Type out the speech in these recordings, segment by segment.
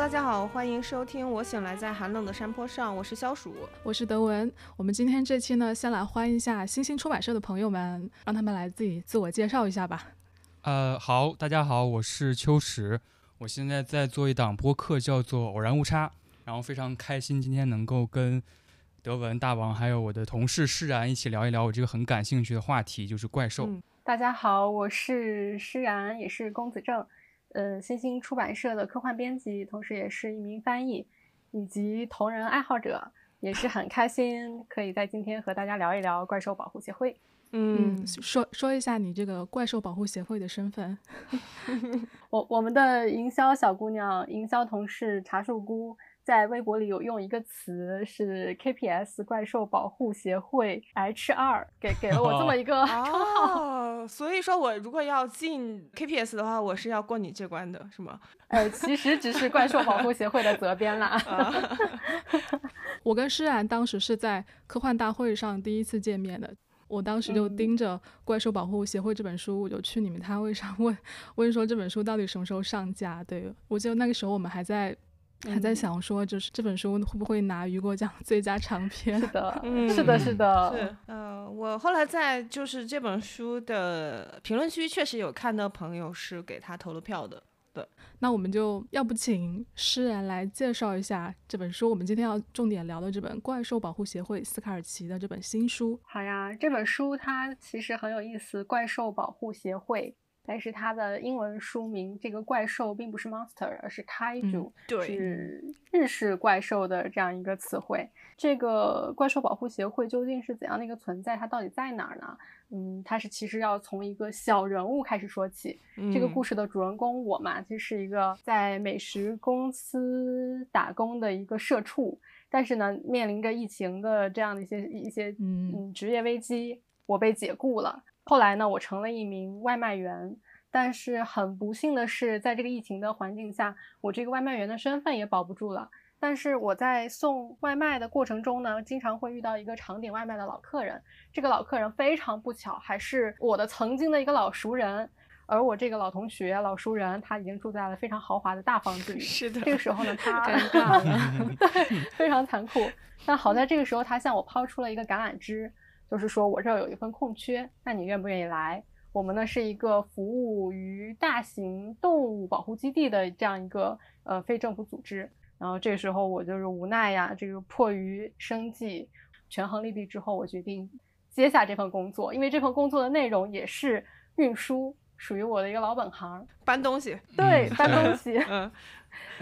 大家好，欢迎收听《我醒来在寒冷的山坡上》，我是消暑，我是德文。我们今天这期呢，先来欢迎一下星星出版社的朋友们，让他们来自己自我介绍一下吧。呃，好，大家好，我是秋实，我现在在做一档播客，叫做《偶然误差》，然后非常开心今天能够跟德文大王还有我的同事释然一起聊一聊我这个很感兴趣的话题，就是怪兽。大家好，我是释然，也是公子正。呃，新星出版社的科幻编辑，同时也是一名翻译以及同人爱好者，也是很开心可以在今天和大家聊一聊怪兽保护协会。嗯，说说一下你这个怪兽保护协会的身份。我我们的营销小姑娘，营销同事茶树菇。在微博里有用一个词是 KPS 怪兽保护协会 H 二，给给了我这么一个 称号。所以说我如果要进 KPS 的话，我是要过你这关的，是吗？呃，其实只是怪兽保护协会的责编啦。我跟诗然当时是在科幻大会上第一次见面的，我当时就盯着《怪兽保护协会》这本书，我就去你们摊位上问问说这本书到底什么时候上架？对我记得那个时候我们还在。还在想说，就是这本书会不会拿雨果奖 最佳长篇？是的，是的，是的。是，呃，我后来在就是这本书的评论区确实有看到朋友是给他投了票的。对，那我们就要不请诗人来介绍一下这本书。我们今天要重点聊的这本怪兽保护协会斯卡尔奇的这本新书。好呀，这本书它其实很有意思，怪兽保护协会。但是它的英文书名，这个怪兽并不是 monster，而是 kaiju，是日式怪兽的这样一个词汇。这个怪兽保护协会究竟是怎样的一个存在？它到底在哪儿呢？嗯，它是其实要从一个小人物开始说起。这个故事的主人公我嘛，其实是一个在美食公司打工的一个社畜，但是呢，面临着疫情的这样的一些一些嗯职业危机，我被解雇了。后来呢，我成了一名外卖员，但是很不幸的是，在这个疫情的环境下，我这个外卖员的身份也保不住了。但是我在送外卖的过程中呢，经常会遇到一个常点外卖的老客人。这个老客人非常不巧，还是我的曾经的一个老熟人。而我这个老同学、老熟人，他已经住在了非常豪华的大房子里。是的。这个时候呢，他 尴尬了，对，非常残酷。但好在这个时候，他向我抛出了一个橄榄枝。就是说我这儿有一份空缺，那你愿不愿意来？我们呢是一个服务于大型动物保护基地的这样一个呃非政府组织。然后这个时候我就是无奈呀，这个迫于生计，权衡利弊之后，我决定接下这份工作，因为这份工作的内容也是运输，属于我的一个老本行，搬东西。对，搬东西。嗯。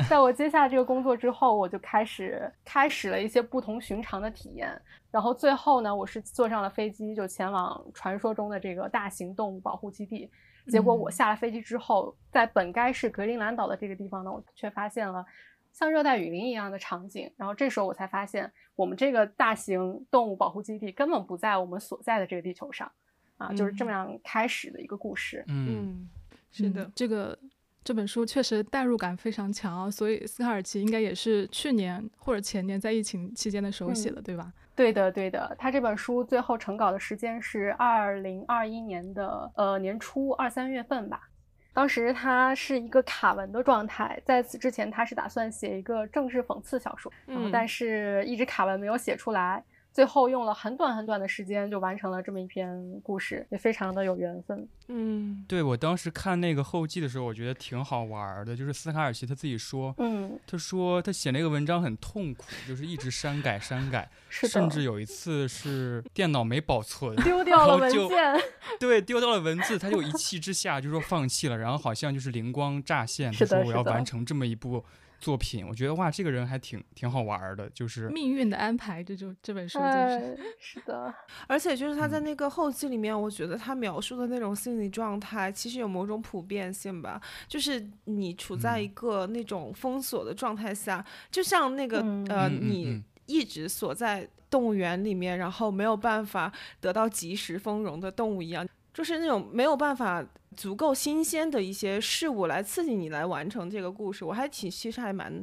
在我接下这个工作之后，我就开始开始了一些不同寻常的体验。然后最后呢，我是坐上了飞机，就前往传说中的这个大型动物保护基地。结果我下了飞机之后，在本该是格陵兰岛的这个地方呢，我却发现了像热带雨林一样的场景。然后这时候我才发现，我们这个大型动物保护基地根本不在我们所在的这个地球上，啊，就是这么样开始的一个故事。嗯，是的，这个。这本书确实代入感非常强啊，所以斯卡尔奇应该也是去年或者前年在疫情期间的时候写的，对吧？对的，对的。他这本书最后成稿的时间是二零二一年的呃年初二三月份吧。当时他是一个卡文的状态，在此之前他是打算写一个政治讽刺小说，然后但是一直卡文没有写出来。最后用了很短很短的时间就完成了这么一篇故事，也非常的有缘分。嗯，对我当时看那个后记的时候，我觉得挺好玩的。就是斯卡尔奇他自己说，嗯，他说他写那个文章很痛苦，就是一直删改删改，甚至有一次是电脑没保存，丢掉了文件，对，丢掉了文字，他就一气之下就说放弃了。然后好像就是灵光乍现，他说我要完成这么一部。作品，我觉得哇，这个人还挺挺好玩的，就是命运的安排，这就这本书就是是的，而且就是他在那个后记里面，我觉得他描述的那种心理状态，其实有某种普遍性吧，就是你处在一个那种封锁的状态下，就像那个呃，你一直锁在动物园里面，然后没有办法得到及时丰容的动物一样。就是那种没有办法足够新鲜的一些事物来刺激你来完成这个故事，我还挺其实还蛮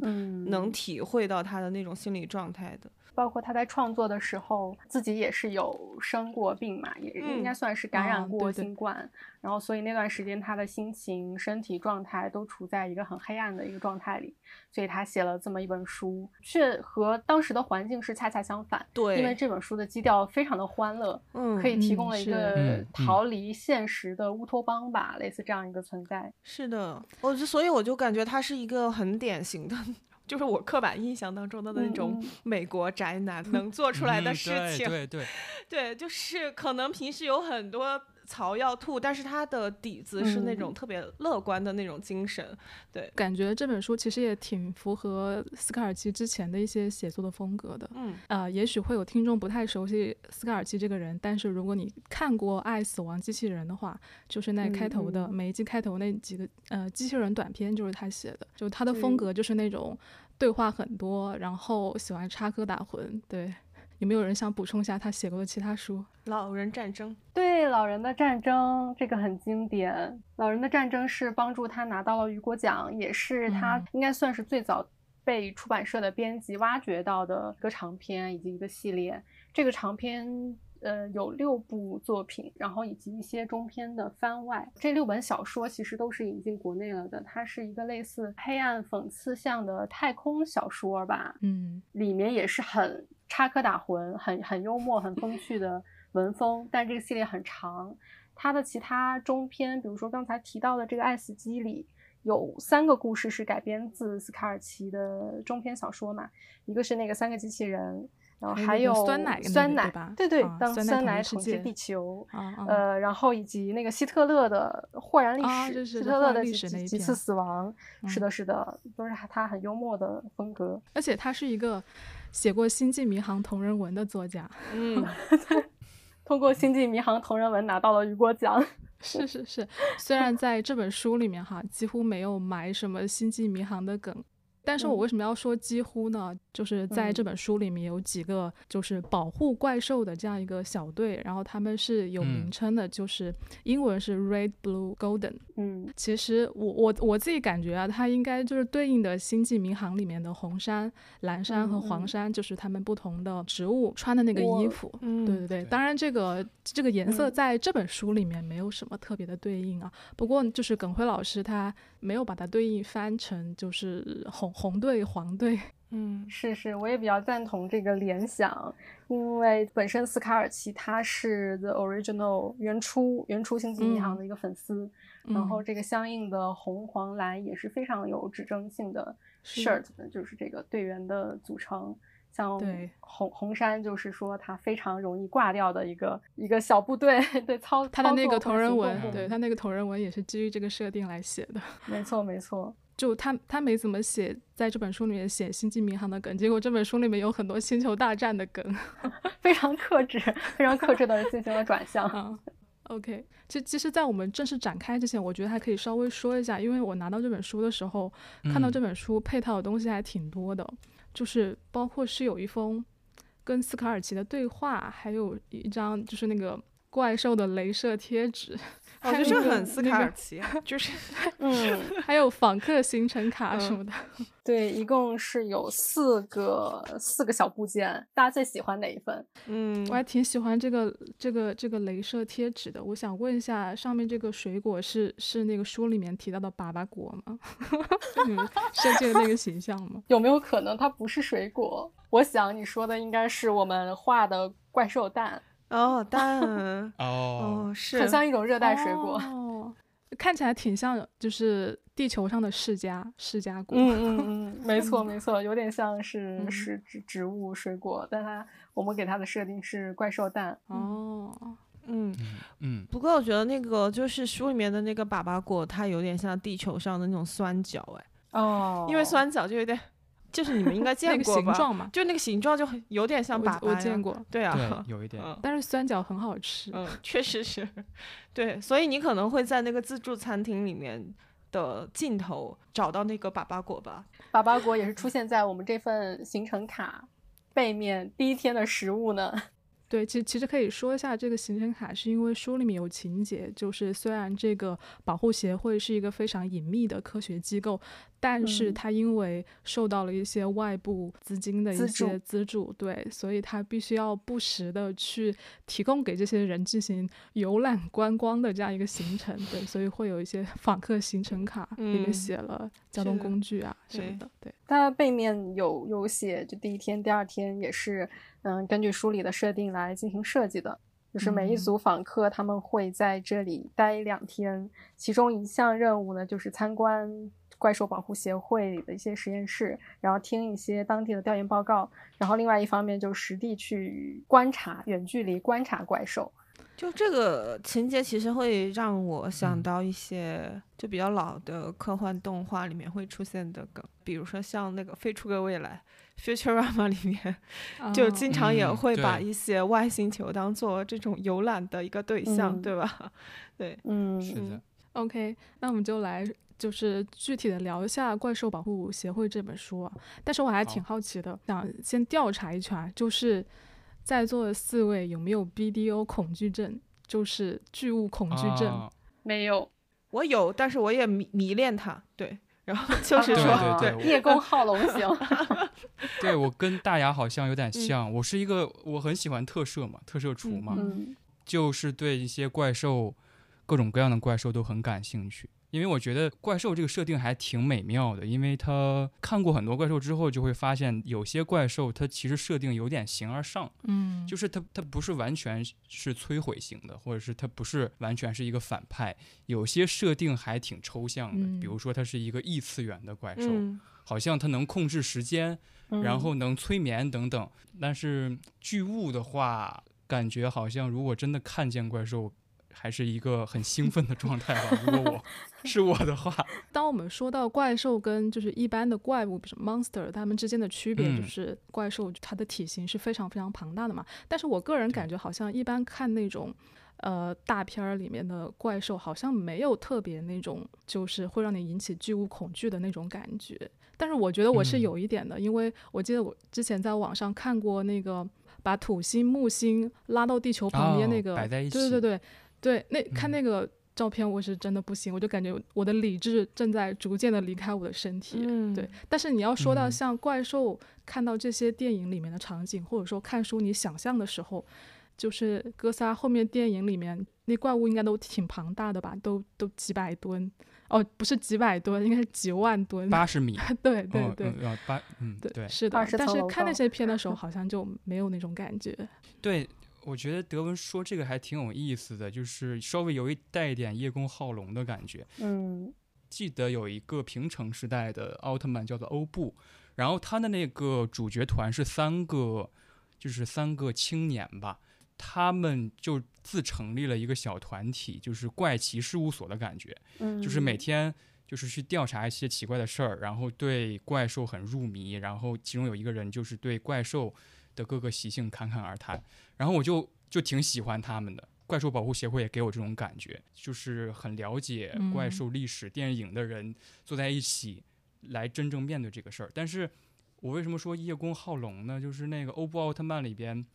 能体会到他的那种心理状态的。包括他在创作的时候，自己也是有生过病嘛，也应该算是感染过新冠。然后，所以那段时间他的心情、身体状态都处在一个很黑暗的一个状态里，所以他写了这么一本书，却和当时的环境是恰恰相反。对，因为这本书的基调非常的欢乐，嗯，可以提供了一个逃离现实的乌托邦吧，类似这样一个存在。是的，我就所以我就感觉他是一个很典型的。就是我刻板印象当中的那种美国宅男能做出来的事情，对对 对，就是可能平时有很多。槽要吐，但是他的底子是那种特别乐观的那种精神，对，感觉这本书其实也挺符合斯卡尔奇之前的一些写作的风格的，嗯，呃，也许会有听众不太熟悉斯卡尔奇这个人，但是如果你看过《爱死亡机器人》的话，就是那开头的每一季开头那几个呃机器人短片就是他写的，就他的风格就是那种对话很多，然后喜欢插科打诨，对。有没有人想补充一下他写过的其他书？老人战争，对，老人的战争这个很经典。老人的战争是帮助他拿到了雨果奖，也是他应该算是最早被出版社的编辑挖掘到的一个长篇以及一个系列。这个长篇呃有六部作品，然后以及一些中篇的番外。这六本小说其实都是引进国内了的。它是一个类似黑暗讽刺向的太空小说吧？嗯，里面也是很。插科打诨，很很幽默、很风趣的文风，但这个系列很长。它的其他中篇，比如说刚才提到的这个《爱死机》里，有三个故事是改编自斯卡尔奇的中篇小说嘛？一个是那个三个机器人，然后还有酸奶，酸奶，对对，当酸奶统治地球，呃，然后以及那个希特勒的豁然历史，希特勒的几几次死亡，是的，是的，都是他很幽默的风格，而且他是一个。写过《星际迷航》同人文的作家，嗯，通过《星际迷航》同人文拿到了雨果奖，是是是。虽然在这本书里面哈，几乎没有埋什么《星际迷航》的梗。但是我为什么要说几乎呢？就是在这本书里面有几个就是保护怪兽的这样一个小队，然后他们是有名称的，就是英文是 Red Blue Golden。嗯，其实我我我自己感觉啊，它应该就是对应的星际迷航里面的红山、蓝山和黄山，就是他们不同的植物穿的那个衣服。嗯，对对对。当然这个这个颜色在这本书里面没有什么特别的对应啊。不过就是耿辉老师他没有把它对应翻成就是红。红队、黄队，嗯，是是，我也比较赞同这个联想，因为本身斯卡尔奇他是 The Original 原初原初星际迷航的一个粉丝，然后这个相应的红、黄、蓝也是非常有指征性的 shirt 的，就是这个队员的组成。像红红山就是说他非常容易挂掉的一个一个小部队，对操他的那个同人文，对他那个同人文也是基于这个设定来写的。没错没错。就他他没怎么写，在这本书里面写星际迷航的梗，结果这本书里面有很多星球大战的梗，非常克制，非常克制的进行了转向。OK，其其实，在我们正式展开之前，我觉得还可以稍微说一下，因为我拿到这本书的时候，看到这本书配套的东西还挺多的，就是包括是有一封跟斯卡尔奇的对话，还有一张就是那个怪兽的镭射贴纸。我觉得很斯卡尔 奇，就是，嗯，还有访客行程卡什么的。对，一共是有四个四个小部件。大家最喜欢哪一份？嗯，我还挺喜欢这个这个这个镭射贴纸的。我想问一下，上面这个水果是是那个书里面提到的粑粑果吗？设计的那个形象吗？有没有可能它不是水果？我想你说的应该是我们画的怪兽蛋。哦，蛋 哦哦，是很像一种热带水果，哦 看起来挺像，就是地球上的释迦释迦果。嗯嗯 嗯，没错没错，有点像是是植植物水果，但它我们给它的设定是怪兽蛋。哦，嗯嗯。不过我觉得那个就是书里面的那个粑粑果，它有点像地球上的那种酸角，哎。哦。因为酸角就有点。就是你们应该 见过吧？就那个形状就很有点像粑粑。我见过。对啊，有一点。但是酸角很好吃。嗯，确实是。对，所以你可能会在那个自助餐厅里面的尽头找到那个粑粑果吧？粑粑果也是出现在我们这份行程卡背面第一天的食物呢。对，其实其实可以说一下这个行程卡，是因为书里面有情节，就是虽然这个保护协会是一个非常隐秘的科学机构。但是它因为受到了一些外部资金的一些资助，对，所以它必须要不时的去提供给这些人进行游览观光的这样一个行程，对，所以会有一些访客行程卡，里面写了交通工具啊什么的，对。它背面有有写，就第一天、第二天也是，嗯，根据书里的设定来进行设计的，就是每一组访客他们会在这里待两天，其中一项任务呢就是参观。怪兽保护协会里的一些实验室，然后听一些当地的调研报告，然后另外一方面就实地去观察，远距离观察怪兽。就这个情节其实会让我想到一些就比较老的科幻动画里面会出现的梗，比如说像那个《飞出个未来》（Futurama） 里面，就经常也会把一些外星球当做这种游览的一个对象，对吧？对，嗯，是的。OK，那我们就来。就是具体的聊一下《怪兽保护协会》这本书啊，但是我还挺好奇的，想先调查一圈，就是在座的四位有没有 BDO 恐惧症，就是巨物恐惧症？没有，我有，但是我也迷迷恋它。对，然后 就是说，对对叶公好龙型。对我跟大牙好像有点像，我是一个我很喜欢特摄嘛，特摄厨嘛，就是对一些怪兽，各种各样的怪兽都很感兴趣。因为我觉得怪兽这个设定还挺美妙的，因为他看过很多怪兽之后，就会发现有些怪兽它其实设定有点形而上，嗯，就是它它不是完全是摧毁型的，或者是它不是完全是一个反派，有些设定还挺抽象的，比如说它是一个异次元的怪兽，好像它能控制时间，然后能催眠等等，但是巨物的话，感觉好像如果真的看见怪兽。还是一个很兴奋的状态吧。如果我 是我的话，当我们说到怪兽跟就是一般的怪物，比如说 monster，它们之间的区别就是怪兽它的体型是非常非常庞大的嘛。但是我个人感觉好像一般看那种呃大片儿里面的怪兽，好像没有特别那种就是会让你引起巨物恐惧的那种感觉。但是我觉得我是有一点的，因为我记得我之前在网上看过那个把土星、木星拉到地球旁边那个，对对对对。对，那看那个照片，我是真的不行，我就感觉我的理智正在逐渐的离开我的身体。对，但是你要说到像怪兽，看到这些电影里面的场景，或者说看书你想象的时候，就是哥斯拉后面电影里面那怪物应该都挺庞大的吧？都都几百吨哦，不是几百吨，应该是几万吨，八十米。对 对对，八嗯对，是的。但是看那些片的时候，好像就没有那种感觉。对。我觉得德文说这个还挺有意思的，就是稍微有一带一点叶公好龙的感觉。嗯，记得有一个平成时代的奥特曼叫做欧布，然后他的那个主角团是三个，就是三个青年吧，他们就自成立了一个小团体，就是怪奇事务所的感觉。嗯，就是每天就是去调查一些奇怪的事儿，然后对怪兽很入迷，然后其中有一个人就是对怪兽。的各个习性侃侃而谈，然后我就就挺喜欢他们的。怪兽保护协会也给我这种感觉，就是很了解怪兽历史电影的人坐在一起来真正面对这个事儿。但是我为什么说叶公好龙呢？就是那个欧布奥特曼里边，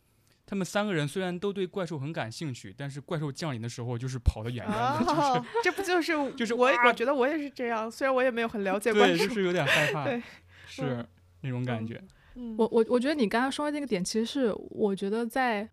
他们三个人虽然都对怪兽很感兴趣，但是怪兽降临的时候就是跑得远远的。就是这不就是就是我我觉得我也是这样，虽然我也没有很了解怪兽，对，就是有点害 怕，对，是那种感觉。我我我觉得你刚刚说的那个点，其实是我觉得在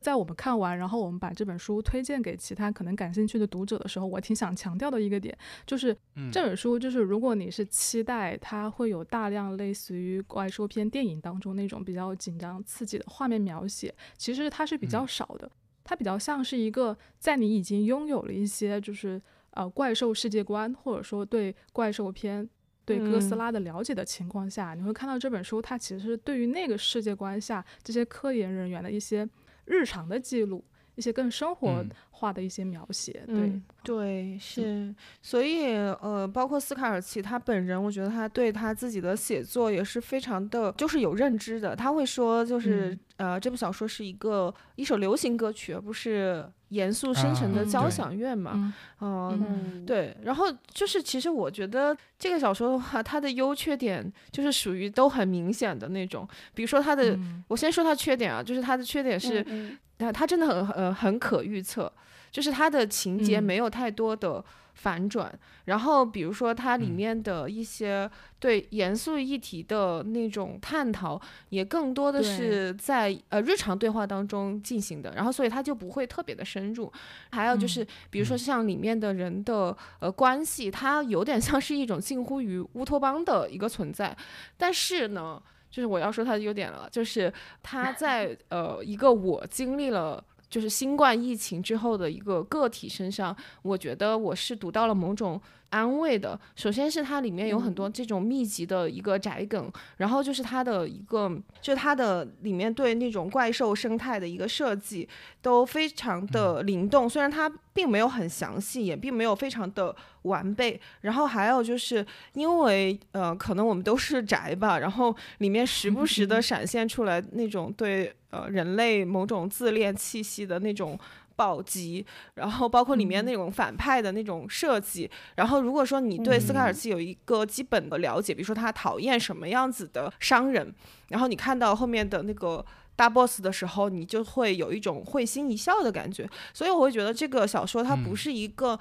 在我们看完，然后我们把这本书推荐给其他可能感兴趣的读者的时候，我挺想强调的一个点，就是这本书就是如果你是期待它会有大量类似于怪兽片电影当中那种比较紧张刺激的画面描写，其实它是比较少的，它比较像是一个在你已经拥有了一些就是呃怪兽世界观，或者说对怪兽片。对哥斯拉的了解的情况下，你会看到这本书，它其实对于那个世界观下这些科研人员的一些日常的记录，一些更生活化的一些描写。对对是，所以呃，包括斯卡尔奇他本人，我觉得他对他自己的写作也是非常的，就是有认知的。他会说，就是呃，这部小说是一个一首流行歌曲，而不是。严肃深沉的交响乐嘛。嗯，对。然后就是，其实我觉得这个小说的话，它的优缺点就是属于都很明显的那种。比如说它的，我先说它缺点啊，就是它的缺点是，它它真的很呃很可预测，就是它的情节没有太多的。反转，然后比如说它里面的一些对严肃议题的那种探讨，也更多的是在呃日常对话当中进行的，然后所以它就不会特别的深入。还有就是，比如说像里面的人的呃关系，它有点像是一种近乎于乌托邦的一个存在，但是呢，就是我要说它的优点了，就是它 在呃一个我经历了。就是新冠疫情之后的一个个体身上，我觉得我是读到了某种。安慰的，首先是它里面有很多这种密集的一个宅梗，然后就是它的一个，就它的里面对那种怪兽生态的一个设计都非常的灵动，虽然它并没有很详细，也并没有非常的完备。然后还有就是因为呃，可能我们都是宅吧，然后里面时不时的 闪现出来那种对呃人类某种自恋气息的那种。暴击，然后包括里面那种反派的那种设计，然后如果说你对斯卡尔奇有一个基本的了解，比如说他讨厌什么样子的商人，然后你看到后面的那个大 boss 的时候，你就会有一种会心一笑的感觉。所以我会觉得这个小说它不是一个，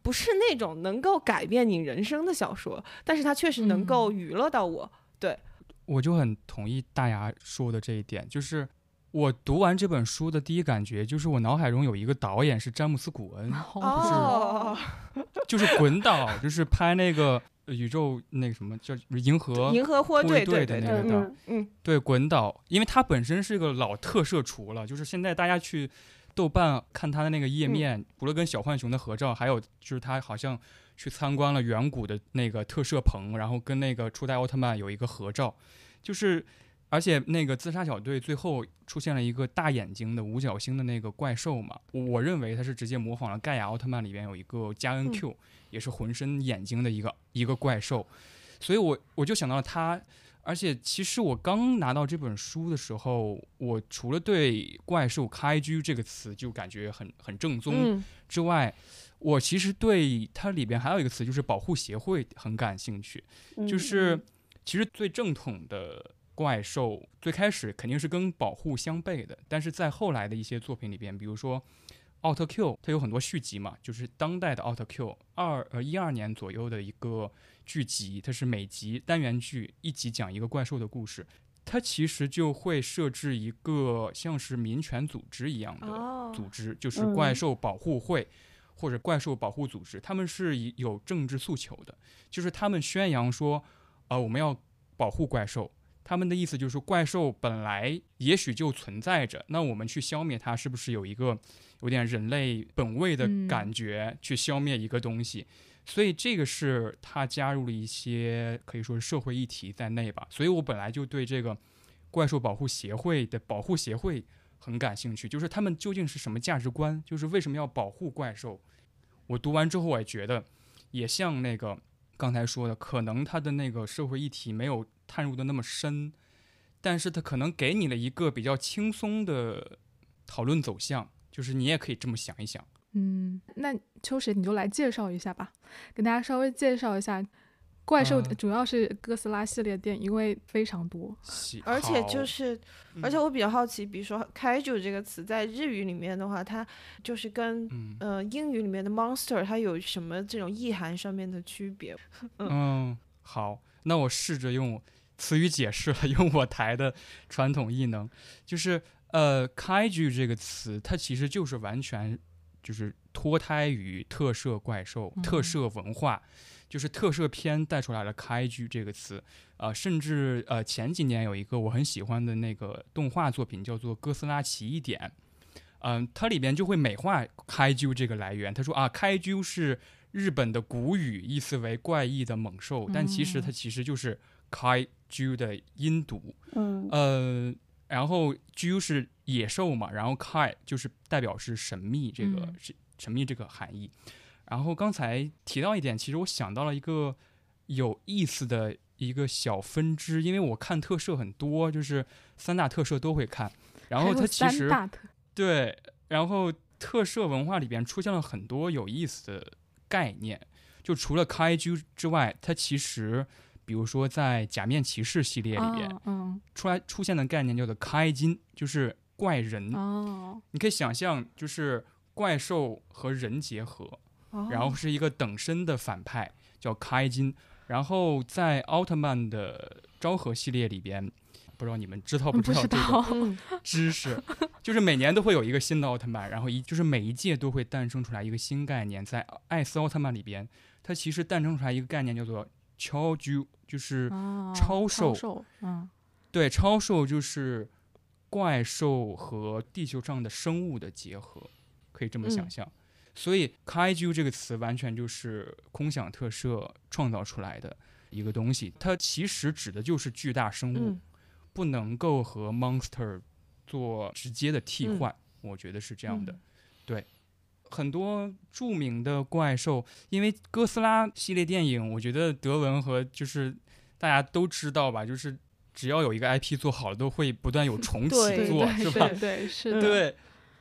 不是那种能够改变你人生的小说，但是它确实能够娱乐到我。对，我就很同意大牙说的这一点，就是。我读完这本书的第一感觉就是，我脑海中有一个导演是詹姆斯·古恩，就是就是滚导，就是拍那个宇宙那个什么叫银河银河护卫队的那个的，嗯，对，滚导，因为他本身是一个老特摄厨了，就是现在大家去豆瓣看他的那个页面，除了跟小浣熊的合照，还有就是他好像去参观了远古的那个特摄棚，然后跟那个初代奥特曼有一个合照，就是。而且那个自杀小队最后出现了一个大眼睛的五角星的那个怪兽嘛，我认为他是直接模仿了盖亚奥特曼里边有一个加恩 Q，也是浑身眼睛的一个一个怪兽，所以我我就想到了他。而且其实我刚拿到这本书的时候，我除了对怪兽开居这个词就感觉很很正宗之外，我其实对它里边还有一个词就是保护协会很感兴趣，就是其实最正统的。怪兽最开始肯定是跟保护相悖的，但是在后来的一些作品里边，比如说《奥特 Q》，它有很多续集嘛，就是当代的《奥特 Q》二呃一二年左右的一个剧集，它是每集单元剧，一集讲一个怪兽的故事，它其实就会设置一个像是民权组织一样的组织，就是怪兽保护会或者怪兽保护组织，他们是有政治诉求的，就是他们宣扬说，呃，我们要保护怪兽。他们的意思就是说，怪兽本来也许就存在着，那我们去消灭它，是不是有一个有点人类本位的感觉去消灭一个东西？所以这个是他加入了一些可以说是社会议题在内吧。所以我本来就对这个怪兽保护协会的保护协会很感兴趣，就是他们究竟是什么价值观？就是为什么要保护怪兽？我读完之后，我也觉得也像那个刚才说的，可能他的那个社会议题没有。探入的那么深，但是他可能给你了一个比较轻松的讨论走向，就是你也可以这么想一想。嗯，那秋实你就来介绍一下吧，给大家稍微介绍一下怪兽，主要是哥斯拉系列电影，因为非常多，而且就是，而且我比较好奇，比如说“开就这个词在日语里面的话，它就是跟呃英语里面的 monster 它有什么这种意涵上面的区别？嗯，好，那我试着用。词语解释了，用我台的传统异能，就是呃，开局这个词，它其实就是完全就是脱胎于特摄怪兽、特摄文化，就是特摄片带出来了开局这个词。呃，甚至呃，前几年有一个我很喜欢的那个动画作品叫做《哥斯拉奇异点》，嗯，它里边就会美化开局这个来源。他说啊，开局是日本的古语，意思为怪异的猛兽，但其实它其实就是开。Ju 的音读，嗯，呃，然后 Ju 是野兽嘛，然后 Kai 就是代表是神秘这个是神秘这个含义。然后刚才提到一点，其实我想到了一个有意思的一个小分支，因为我看特摄很多，就是三大特摄都会看。然后它其实对，然后特摄文化里边出现了很多有意思的概念，就除了 Kaiju 之外，它其实，比如说在假面骑士系列里边，嗯，出来出现的概念叫做开金，就是怪人。哦，你可以想象，就是怪兽和人结合，然后是一个等身的反派叫开金。然后在奥特曼的昭和系列里边。不知道你们知道不知道这个 知识？就是每年都会有一个新的奥特曼，然后一就是每一届都会诞生出来一个新概念。在艾斯奥特曼里边，它其实诞生出来一个概念叫做超巨，就是超兽。嗯，对，超兽就是怪兽和地球上的生物的结合，可以这么想象。所以 “kaiju” 这个词完全就是空想特摄创造出来的一个东西，它其实指的就是巨大生物。不能够和 monster 做直接的替换，我觉得是这样的。对，很多著名的怪兽，因为哥斯拉系列电影，我觉得德文和就是大家都知道吧，就是只要有一个 IP 做好了，都会不断有重启做，是吧？对，是的。对，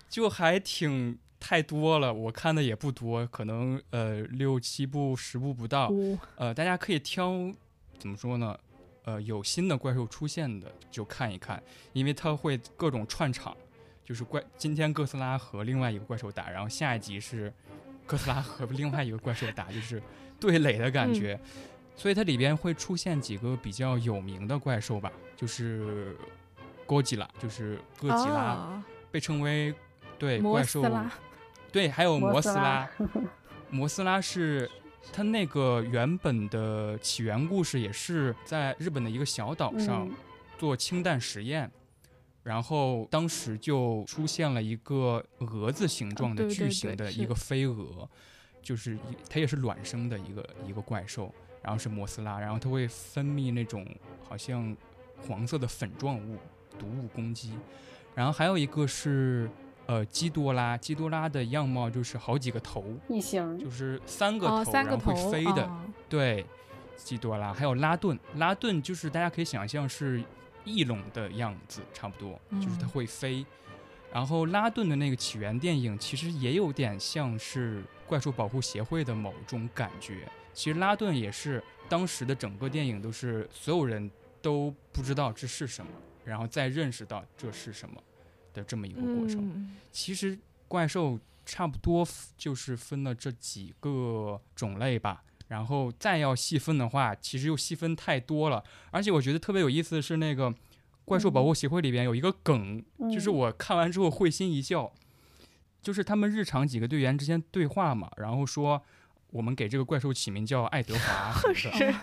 就还挺太多了，我看的也不多，可能呃六七部、十部不到。呃，大家可以挑，怎么说呢？呃，有新的怪兽出现的就看一看，因为它会各种串场，就是怪今天哥斯拉和另外一个怪兽打，然后下一集是哥斯拉和另外一个怪兽打，就是对垒的感觉。所以它里边会出现几个比较有名的怪兽吧，就是哥吉拉，就是哥吉拉，被称为对怪兽，对，还有摩斯拉，摩斯拉是。它那个原本的起源故事也是在日本的一个小岛上做氢弹实验，然后当时就出现了一个蛾子形状的巨型的一个飞蛾，就是它也是卵生的一个一个怪兽，然后是摩斯拉，然后它会分泌那种好像黄色的粉状物，毒物攻击，然后还有一个是。呃，基多拉，基多拉的样貌就是好几个头，异形，就是三个头，然后会飞的。对，基多拉，还有拉顿，拉顿就是大家可以想象是翼龙的样子，差不多，就是它会飞。然后拉顿的那个起源电影其实也有点像是怪兽保护协会的某种感觉。其实拉顿也是当时的整个电影都是所有人都不知道这是什么，然后再认识到这是什么。的这么一个过程，其实怪兽差不多就是分了这几个种类吧。然后再要细分的话，其实又细分太多了。而且我觉得特别有意思的是，那个怪兽保护协会里边有一个梗，就是我看完之后会心一笑，就是他们日常几个队员之间对话嘛，然后说我们给这个怪兽起名叫爱德华，是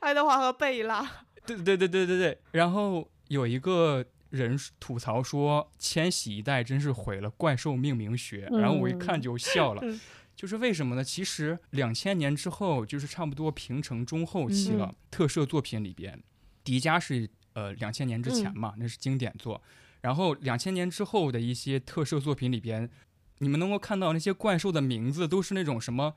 爱德华和贝拉。对对对对对对。然后有一个。人吐槽说：“千禧一代真是毁了怪兽命名学。”然后我一看就笑了，就是为什么呢？其实两千年之后，就是差不多平成中后期了。特摄作品里边，迪迦是呃两千年之前嘛，那是经典作。然后两千年之后的一些特摄作品里边，你们能够看到那些怪兽的名字都是那种什么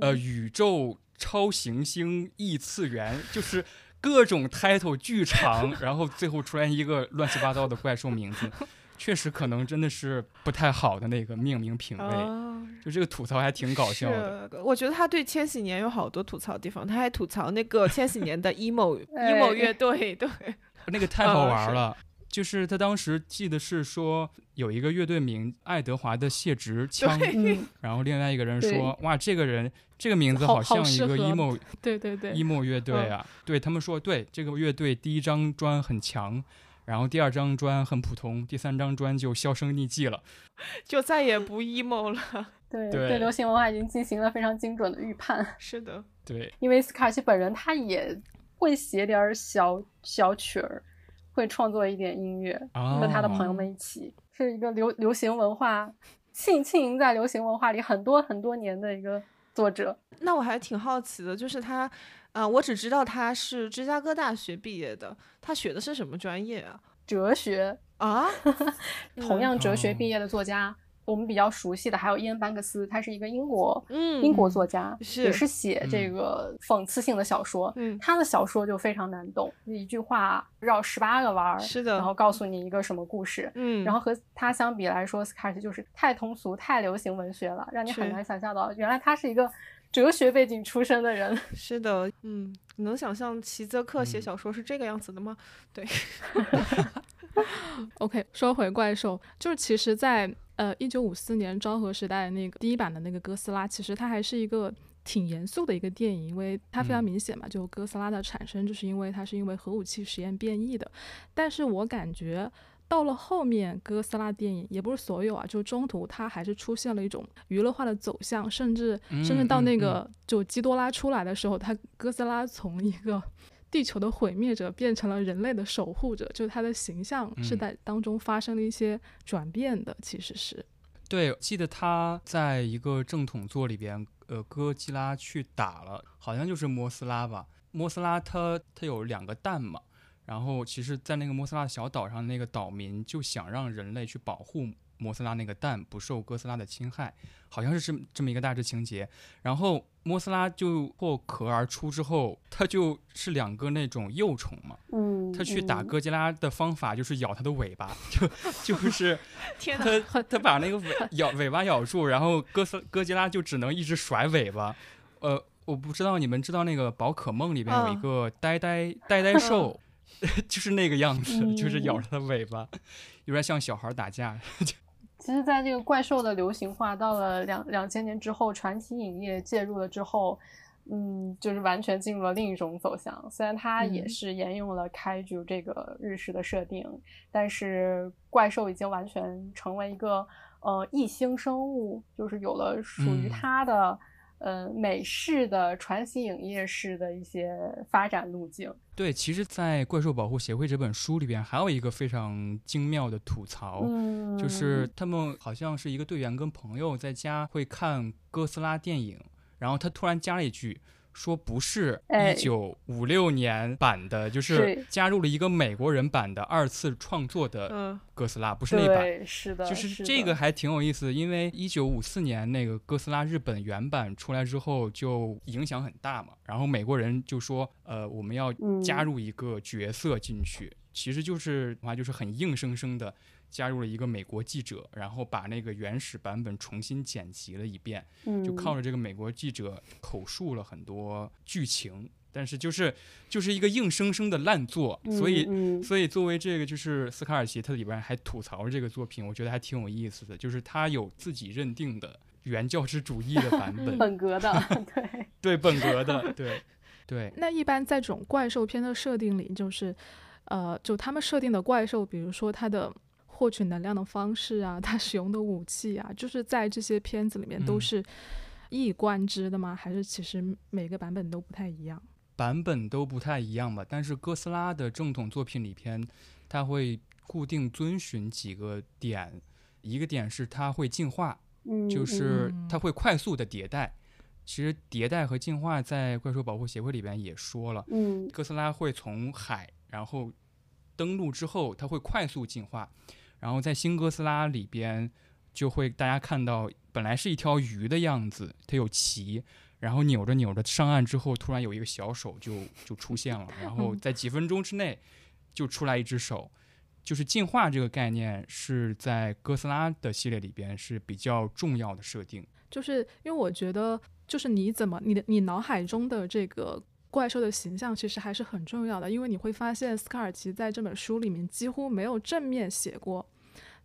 呃宇宙超行星异次元，就是。各种 title 巨长，然后最后出来一个乱七八糟的怪兽名字，确实可能真的是不太好的那个命名品味。就这个吐槽还挺搞笑的。我觉得他对千禧年有好多吐槽地方，他还吐槽那个千禧年的 emo emo 乐队，对，那个太好玩了。就是他当时记得是说有一个乐队名爱德华的谢直 枪，然后另外一个人说哇这个人这个名字好像一个 emo 对对对 emo 乐队啊，对他们说对这个乐队第一张专很强，然后第二张砖很普通，第三张砖就销声匿迹了，就再也不 emo 了。对对，流行文化已经进行了非常精准的预判。是的，对，因为斯卡奇本人他也会写点小小曲儿。会创作一点音乐，和他的朋友们一起，是一个流流行文化浸浸淫在流行文化里很多很多年的一个作者。那我还挺好奇的，就是他，呃，我只知道他是芝加哥大学毕业的，他学的是什么专业啊？哲学啊，同样哲学毕业的作家我们比较熟悉的还有伊恩·班克斯，他是一个英国，嗯，英国作家，是也是写这个讽刺性的小说。嗯，他的小说就非常难懂，一句话绕十八个弯儿，是的，然后告诉你一个什么故事。嗯，然后和他相比来说，斯卡尔奇就是太通俗、太流行文学了，让你很难想象到，原来他是一个哲学背景出身的人。是的，嗯，你能想象齐泽克写小说是这个样子的吗？对。OK，说回怪兽，就是其实，在呃一九五四年昭和时代那个第一版的那个哥斯拉，其实它还是一个挺严肃的一个电影，因为它非常明显嘛，就哥斯拉的产生就是因为它是因为核武器实验变异的。但是我感觉到了后面哥斯拉电影，也不是所有啊，就中途它还是出现了一种娱乐化的走向，甚至甚至到那个就基多拉出来的时候，它哥斯拉从一个。地球的毁灭者变成了人类的守护者，就它的形象是在当中发生了一些转变的。其实是，对，记得他在一个正统作里边，呃，哥吉拉去打了，好像就是摩斯拉吧。摩斯拉他他有两个蛋嘛，然后其实，在那个摩斯拉小岛上，那个岛民就想让人类去保护。摩斯拉那个蛋不受哥斯拉的侵害，好像是这么这么一个大致情节。然后摩斯拉就破壳而出之后，它就是两个那种幼虫嘛。嗯。它去打哥吉拉的方法就是咬它的尾巴，就 就是 天它它把那个尾咬尾巴咬住，然后哥斯哥吉拉就只能一直甩尾巴。呃，我不知道你们知道那个宝可梦里边有一个呆呆呆呆兽，就是那个样子，就是咬着它尾巴，有点像小孩打架。其实，在这个怪兽的流行化到了两两千年之后，传奇影业介入了之后，嗯，就是完全进入了另一种走向。虽然它也是沿用了开局这个日式的设定，但是怪兽已经完全成为一个呃异星生物，就是有了属于它的。呃，美式的传奇影业式的一些发展路径。对，其实，在《怪兽保护协会》这本书里边，还有一个非常精妙的吐槽，就是他们好像是一个队员跟朋友在家会看哥斯拉电影，然后他突然加了一句。说不是一九五六年版的，就是加入了一个美国人版的二次创作的哥斯拉，不是那版，是的，就是这个还挺有意思，因为一九五四年那个哥斯拉日本原版出来之后就影响很大嘛，然后美国人就说，呃，我们要加入一个角色进去，其实就是话就是很硬生生的。加入了一个美国记者，然后把那个原始版本重新剪辑了一遍，就靠着这个美国记者口述了很多剧情，但是就是就是一个硬生生的烂作，所以所以作为这个就是斯卡尔奇，他里边还吐槽这个作品，我觉得还挺有意思的，就是他有自己认定的原教旨主义的版本，本格的，对对本格的，对对。那一般在这种怪兽片的设定里，就是呃，就他们设定的怪兽，比如说它的。获取能量的方式啊，他使用的武器啊，就是在这些片子里面都是一以贯之的吗？还是其实每个版本都不太一样？版本都不太一样吧。但是哥斯拉的正统作品里边，它会固定遵循几个点，一个点是它会进化，就是它会快速的迭代。其实迭代和进化在怪兽保护协会里边也说了，嗯，哥斯拉会从海，然后登陆之后，它会快速进化。然后在新哥斯拉里边，就会大家看到，本来是一条鱼的样子，它有鳍，然后扭着扭着上岸之后，突然有一个小手就就出现了，然后在几分钟之内就出来一只手，就是进化这个概念是在哥斯拉的系列里边是比较重要的设定。就是因为我觉得，就是你怎么你的你脑海中的这个。怪兽的形象其实还是很重要的，因为你会发现斯卡尔奇在这本书里面几乎没有正面写过，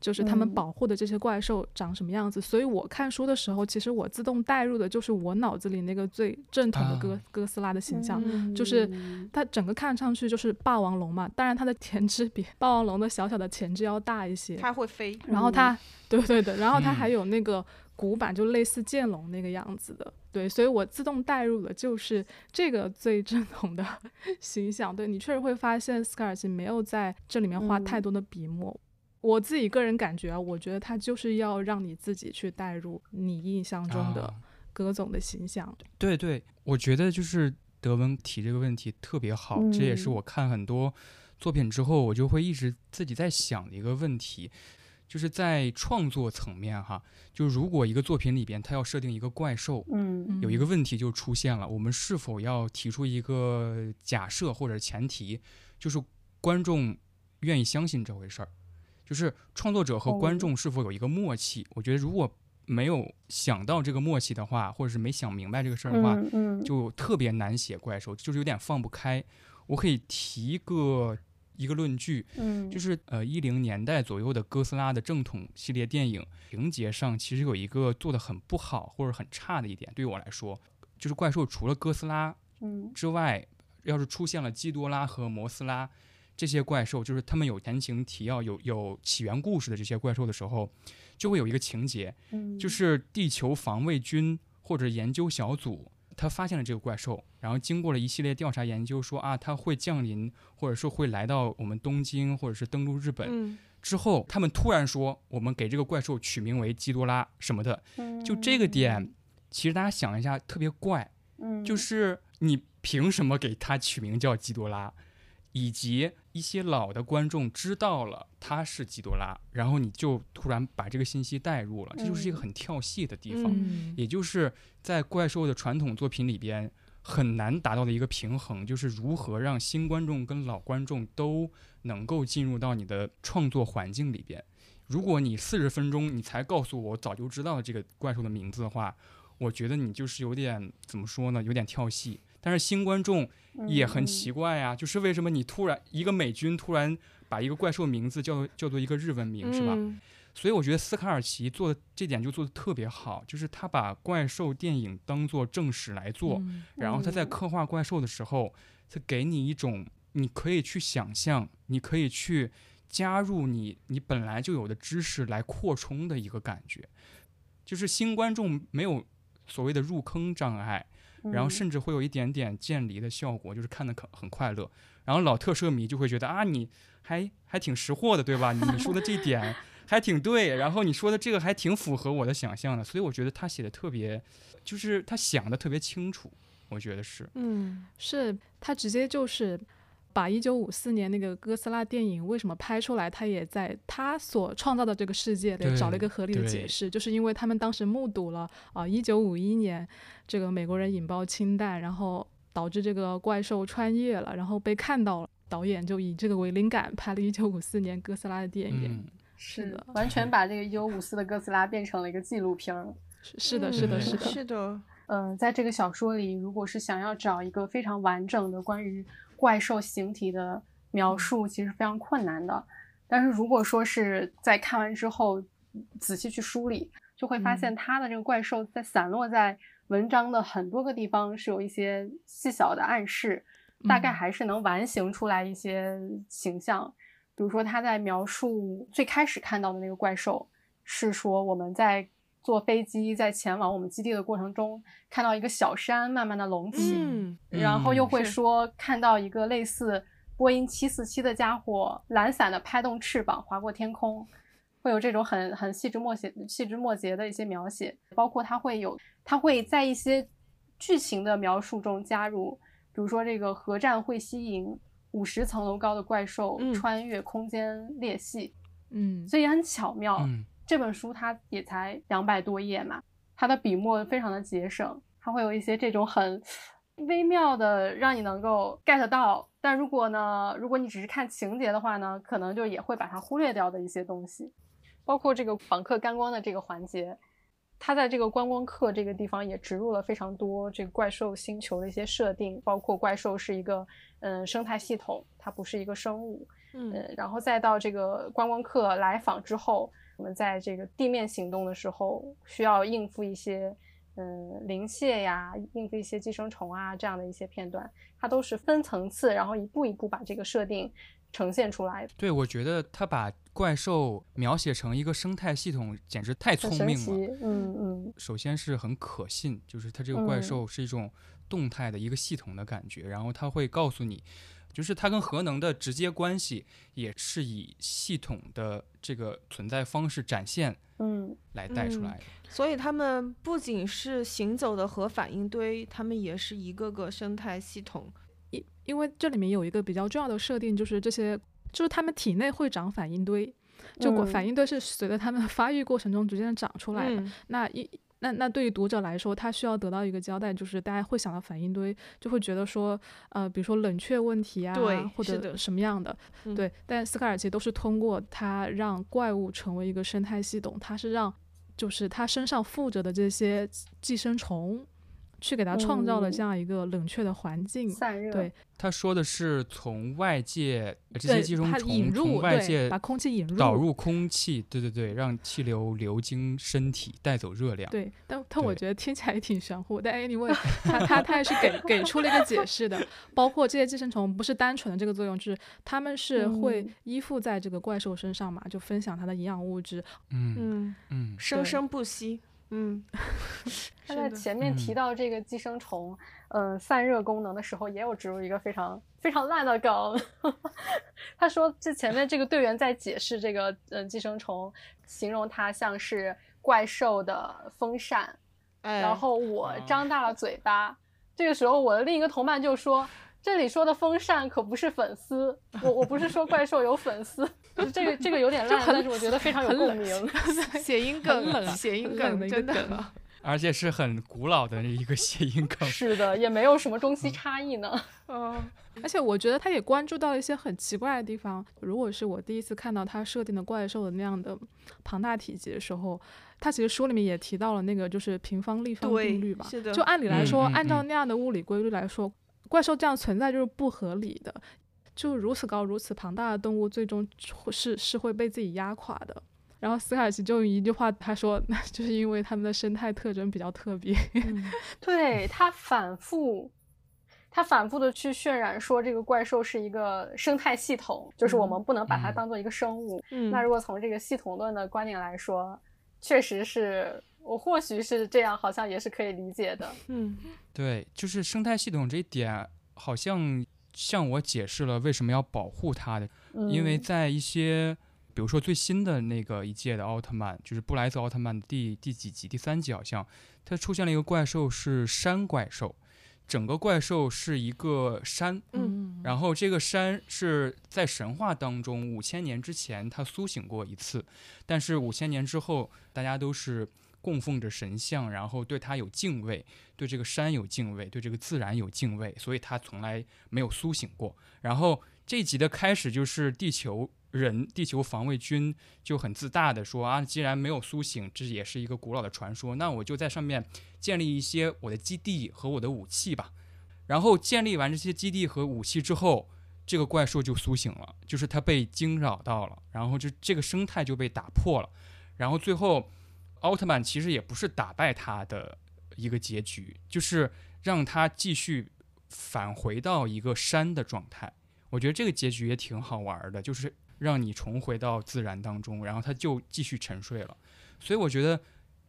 就是他们保护的这些怪兽长什么样子。所以我看书的时候，其实我自动带入的就是我脑子里那个最正统的哥哥斯拉的形象，就是它整个看上去就是霸王龙嘛。当然它的前肢比霸王龙的小小的前肢要大一些，它会飞。然后它，对对对，然后它还有那个。古板就类似剑龙那个样子的，对，所以我自动带入的就是这个最正统的 形象。对你确实会发现斯卡尔奇没有在这里面花太多的笔墨。我自己个人感觉啊，我觉得他就是要让你自己去带入你印象中的葛总的形象。对对，我觉得就是德文提这个问题特别好，这也是我看很多作品之后，我就会一直自己在想的一个问题。就是在创作层面哈，就如果一个作品里边它要设定一个怪兽，嗯，有一个问题就出现了，我们是否要提出一个假设或者前提，就是观众愿意相信这回事儿，就是创作者和观众是否有一个默契？我觉得如果没有想到这个默契的话，或者是没想明白这个事儿的话，就特别难写怪兽，就是有点放不开。我可以提个。一个论据，嗯，就是呃一零年代左右的哥斯拉的正统系列电影情节上，其实有一个做的很不好或者很差的一点，对于我来说，就是怪兽除了哥斯拉之外，要是出现了基多拉和摩斯拉这些怪兽，就是他们有前情提要、有有起源故事的这些怪兽的时候，就会有一个情节，就是地球防卫军或者研究小组。他发现了这个怪兽，然后经过了一系列调查研究，说啊，它会降临，或者说会来到我们东京，或者是登陆日本。之后，他们突然说，我们给这个怪兽取名为基多拉什么的。就这个点，其实大家想一下，特别怪。就是你凭什么给它取名叫基多拉？以及一些老的观众知道了他是基多拉，然后你就突然把这个信息带入了，这就是一个很跳戏的地方，也就是在怪兽的传统作品里边很难达到的一个平衡，就是如何让新观众跟老观众都能够进入到你的创作环境里边。如果你四十分钟你才告诉我早就知道这个怪兽的名字的话，我觉得你就是有点怎么说呢，有点跳戏。但是新观众也很奇怪呀，就是为什么你突然一个美军突然把一个怪兽名字叫叫做一个日文名是吧？所以我觉得斯卡尔奇做的这点就做的特别好，就是他把怪兽电影当做正史来做，然后他在刻画怪兽的时候，他给你一种你可以去想象，你可以去加入你你本来就有的知识来扩充的一个感觉，就是新观众没有所谓的入坑障碍。然后甚至会有一点点渐离的效果，就是看的很很快乐。然后老特摄迷就会觉得啊，你还还挺识货的，对吧？你说的这点 还挺对。然后你说的这个还挺符合我的想象的，所以我觉得他写的特别，就是他想的特别清楚，我觉得是。嗯，是他直接就是。把一九五四年那个哥斯拉电影为什么拍出来，他也在他所创造的这个世界里找了一个合理的解释，就是因为他们当时目睹了啊，一九五一年这个美国人引爆氢弹，然后导致这个怪兽穿越了，然后被看到了，导演就以这个为灵感拍了一九五四年哥斯拉的电影。是的，完全把这个一九五四的哥斯拉变成了一个纪录片。是的，是的，是的，是的。嗯，在这个小说里，如果是想要找一个非常完整的关于。怪兽形体的描述其实非常困难的，但是如果说是在看完之后仔细去梳理，就会发现它的这个怪兽在散落在文章的很多个地方是有一些细小的暗示，大概还是能完形出来一些形象。比如说他在描述最开始看到的那个怪兽，是说我们在。坐飞机在前往我们基地的过程中，看到一个小山慢慢的隆起，然后又会说看到一个类似波音七四七的家伙懒散的拍动翅膀划过天空，会有这种很很细枝末节、细枝末节的一些描写，包括它会有它会在一些剧情的描述中加入，比如说这个核战会吸引五十层楼高的怪兽穿越空间裂隙，嗯，所以很巧妙。这本书它也才两百多页嘛，它的笔墨非常的节省，它会有一些这种很微妙的让你能够 get 到，但如果呢，如果你只是看情节的话呢，可能就也会把它忽略掉的一些东西，包括这个访客观光的这个环节，它在这个观光客这个地方也植入了非常多这个怪兽星球的一些设定，包括怪兽是一个嗯生态系统，它不是一个生物，嗯，然后再到这个观光客来访之后。我们在这个地面行动的时候，需要应付一些，嗯，灵蟹呀，应付一些寄生虫啊，这样的一些片段，它都是分层次，然后一步一步把这个设定呈现出来。对，我觉得他把怪兽描写成一个生态系统，简直太聪明了。嗯嗯。首先是很可信，就是它这个怪兽是一种动态的一个系统的感觉，然后它会告诉你。就是它跟核能的直接关系，也是以系统的这个存在方式展现，嗯，来带出来的。所以他们不仅是行走的核反应堆，他们也是一个个生态系统。因因为这里面有一个比较重要的设定，就是这些，就是他们体内会长反应堆。就反应堆是随着他们发育过程中逐渐长出来的。那一那那对于读者来说，他需要得到一个交代，就是大家会想到反应堆，就会觉得说，呃，比如说冷却问题啊，或者什么样的，对。但斯卡尔奇都是通过他让怪物成为一个生态系统，他是让，就是他身上附着的这些寄生虫。去给他创造了这样一个冷却的环境，散热。对，他说的是从外界这些寄生虫从外界把空气引入导入空气，对对对，让气流流经身体带走热量。对，但但我觉得听起来也挺玄乎。但 anyway，他他他也是给给出了一个解释的，包括这些寄生虫不是单纯的这个作用，就是他们是会依附在这个怪兽身上嘛，就分享它的营养物质。嗯嗯嗯，生生不息。嗯，他在前面提到这个寄生虫，嗯，散热功能的时候，也有植入一个非常非常烂的梗。他说，这前面这个队员在解释这个，嗯，寄生虫，形容它像是怪兽的风扇。然后我张大了嘴巴，这个时候我的另一个同伴就说。这里说的风扇可不是粉丝，我我不是说怪兽有粉丝，这个这个有点烂，但是我觉得非常有共鸣。谐音梗，谐音梗，真的，而且是很古老的一个谐音梗。是的，也没有什么中西差异呢。嗯，而且我觉得他也关注到一些很奇怪的地方。如果是我第一次看到他设定的怪兽的那样的庞大体积的时候，他其实书里面也提到了那个就是平方立方定律吧？是的。就按理来说，按照那样的物理规律来说。怪兽这样存在就是不合理的，就如此高、如此庞大的动物，最终是是会被自己压垮的。然后斯凯奇就用一句话他说：“那 就是因为他们的生态特征比较特别。”对他反复，他反复的去渲染说这个怪兽是一个生态系统，就是我们不能把它当做一个生物。那如果从这个系统论的观点来说，确实是。我或许是这样，好像也是可以理解的。嗯，对，就是生态系统这一点，好像向我解释了为什么要保护它的。因为在一些，比如说最新的那个一届的奥特曼，就是布莱泽奥特曼第第几集？第三集好像，它出现了一个怪兽是山怪兽，整个怪兽是一个山。嗯，然后这个山是在神话当中五千年之前它苏醒过一次，但是五千年之后大家都是。供奉着神像，然后对他有敬畏，对这个山有敬畏，对这个自然有敬畏，所以他从来没有苏醒过。然后这集的开始就是地球人、地球防卫军就很自大的说啊，既然没有苏醒，这也是一个古老的传说，那我就在上面建立一些我的基地和我的武器吧。然后建立完这些基地和武器之后，这个怪兽就苏醒了，就是它被惊扰到了，然后就这个生态就被打破了，然后最后。奥特曼其实也不是打败他的一个结局，就是让他继续返回到一个山的状态。我觉得这个结局也挺好玩的，就是让你重回到自然当中，然后他就继续沉睡了。所以我觉得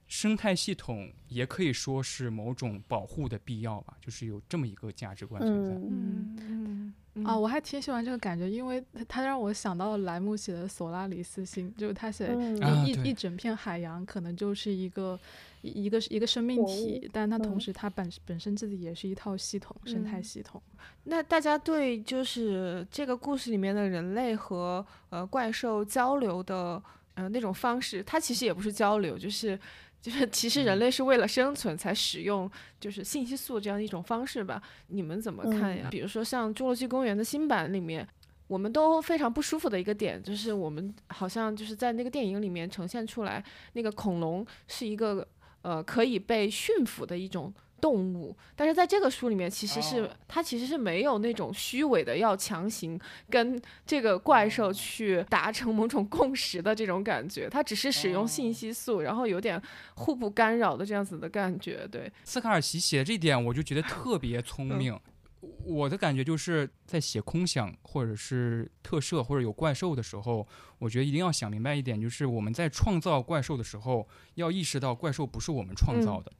生态系统也可以说是某种保护的必要吧，就是有这么一个价值观存在。嗯嗯。啊，我还挺喜欢这个感觉，因为它让我想到了莱姆写的《索拉里斯星》，就是他写一一整片海洋可能就是一个一个一个生命体，但它同时它本本身自己也是一套系统，生态系统。那大家对就是这个故事里面的人类和呃怪兽交流的呃那种方式，它其实也不是交流，就是。就是其实人类是为了生存才使用就是信息素这样一种方式吧？你们怎么看呀？比如说像《侏罗纪公园》的新版里面，我们都非常不舒服的一个点，就是我们好像就是在那个电影里面呈现出来，那个恐龙是一个呃可以被驯服的一种。动物，但是在这个书里面，其实是它其实是没有那种虚伪的要强行跟这个怪兽去达成某种共识的这种感觉，它只是使用信息素，然后有点互不干扰的这样子的感觉。对，斯卡尔奇写的这点，我就觉得特别聪明。我的感觉就是在写空想或者是特摄或者有怪兽的时候，我觉得一定要想明白一点，就是我们在创造怪兽的时候，要意识到怪兽不是我们创造的。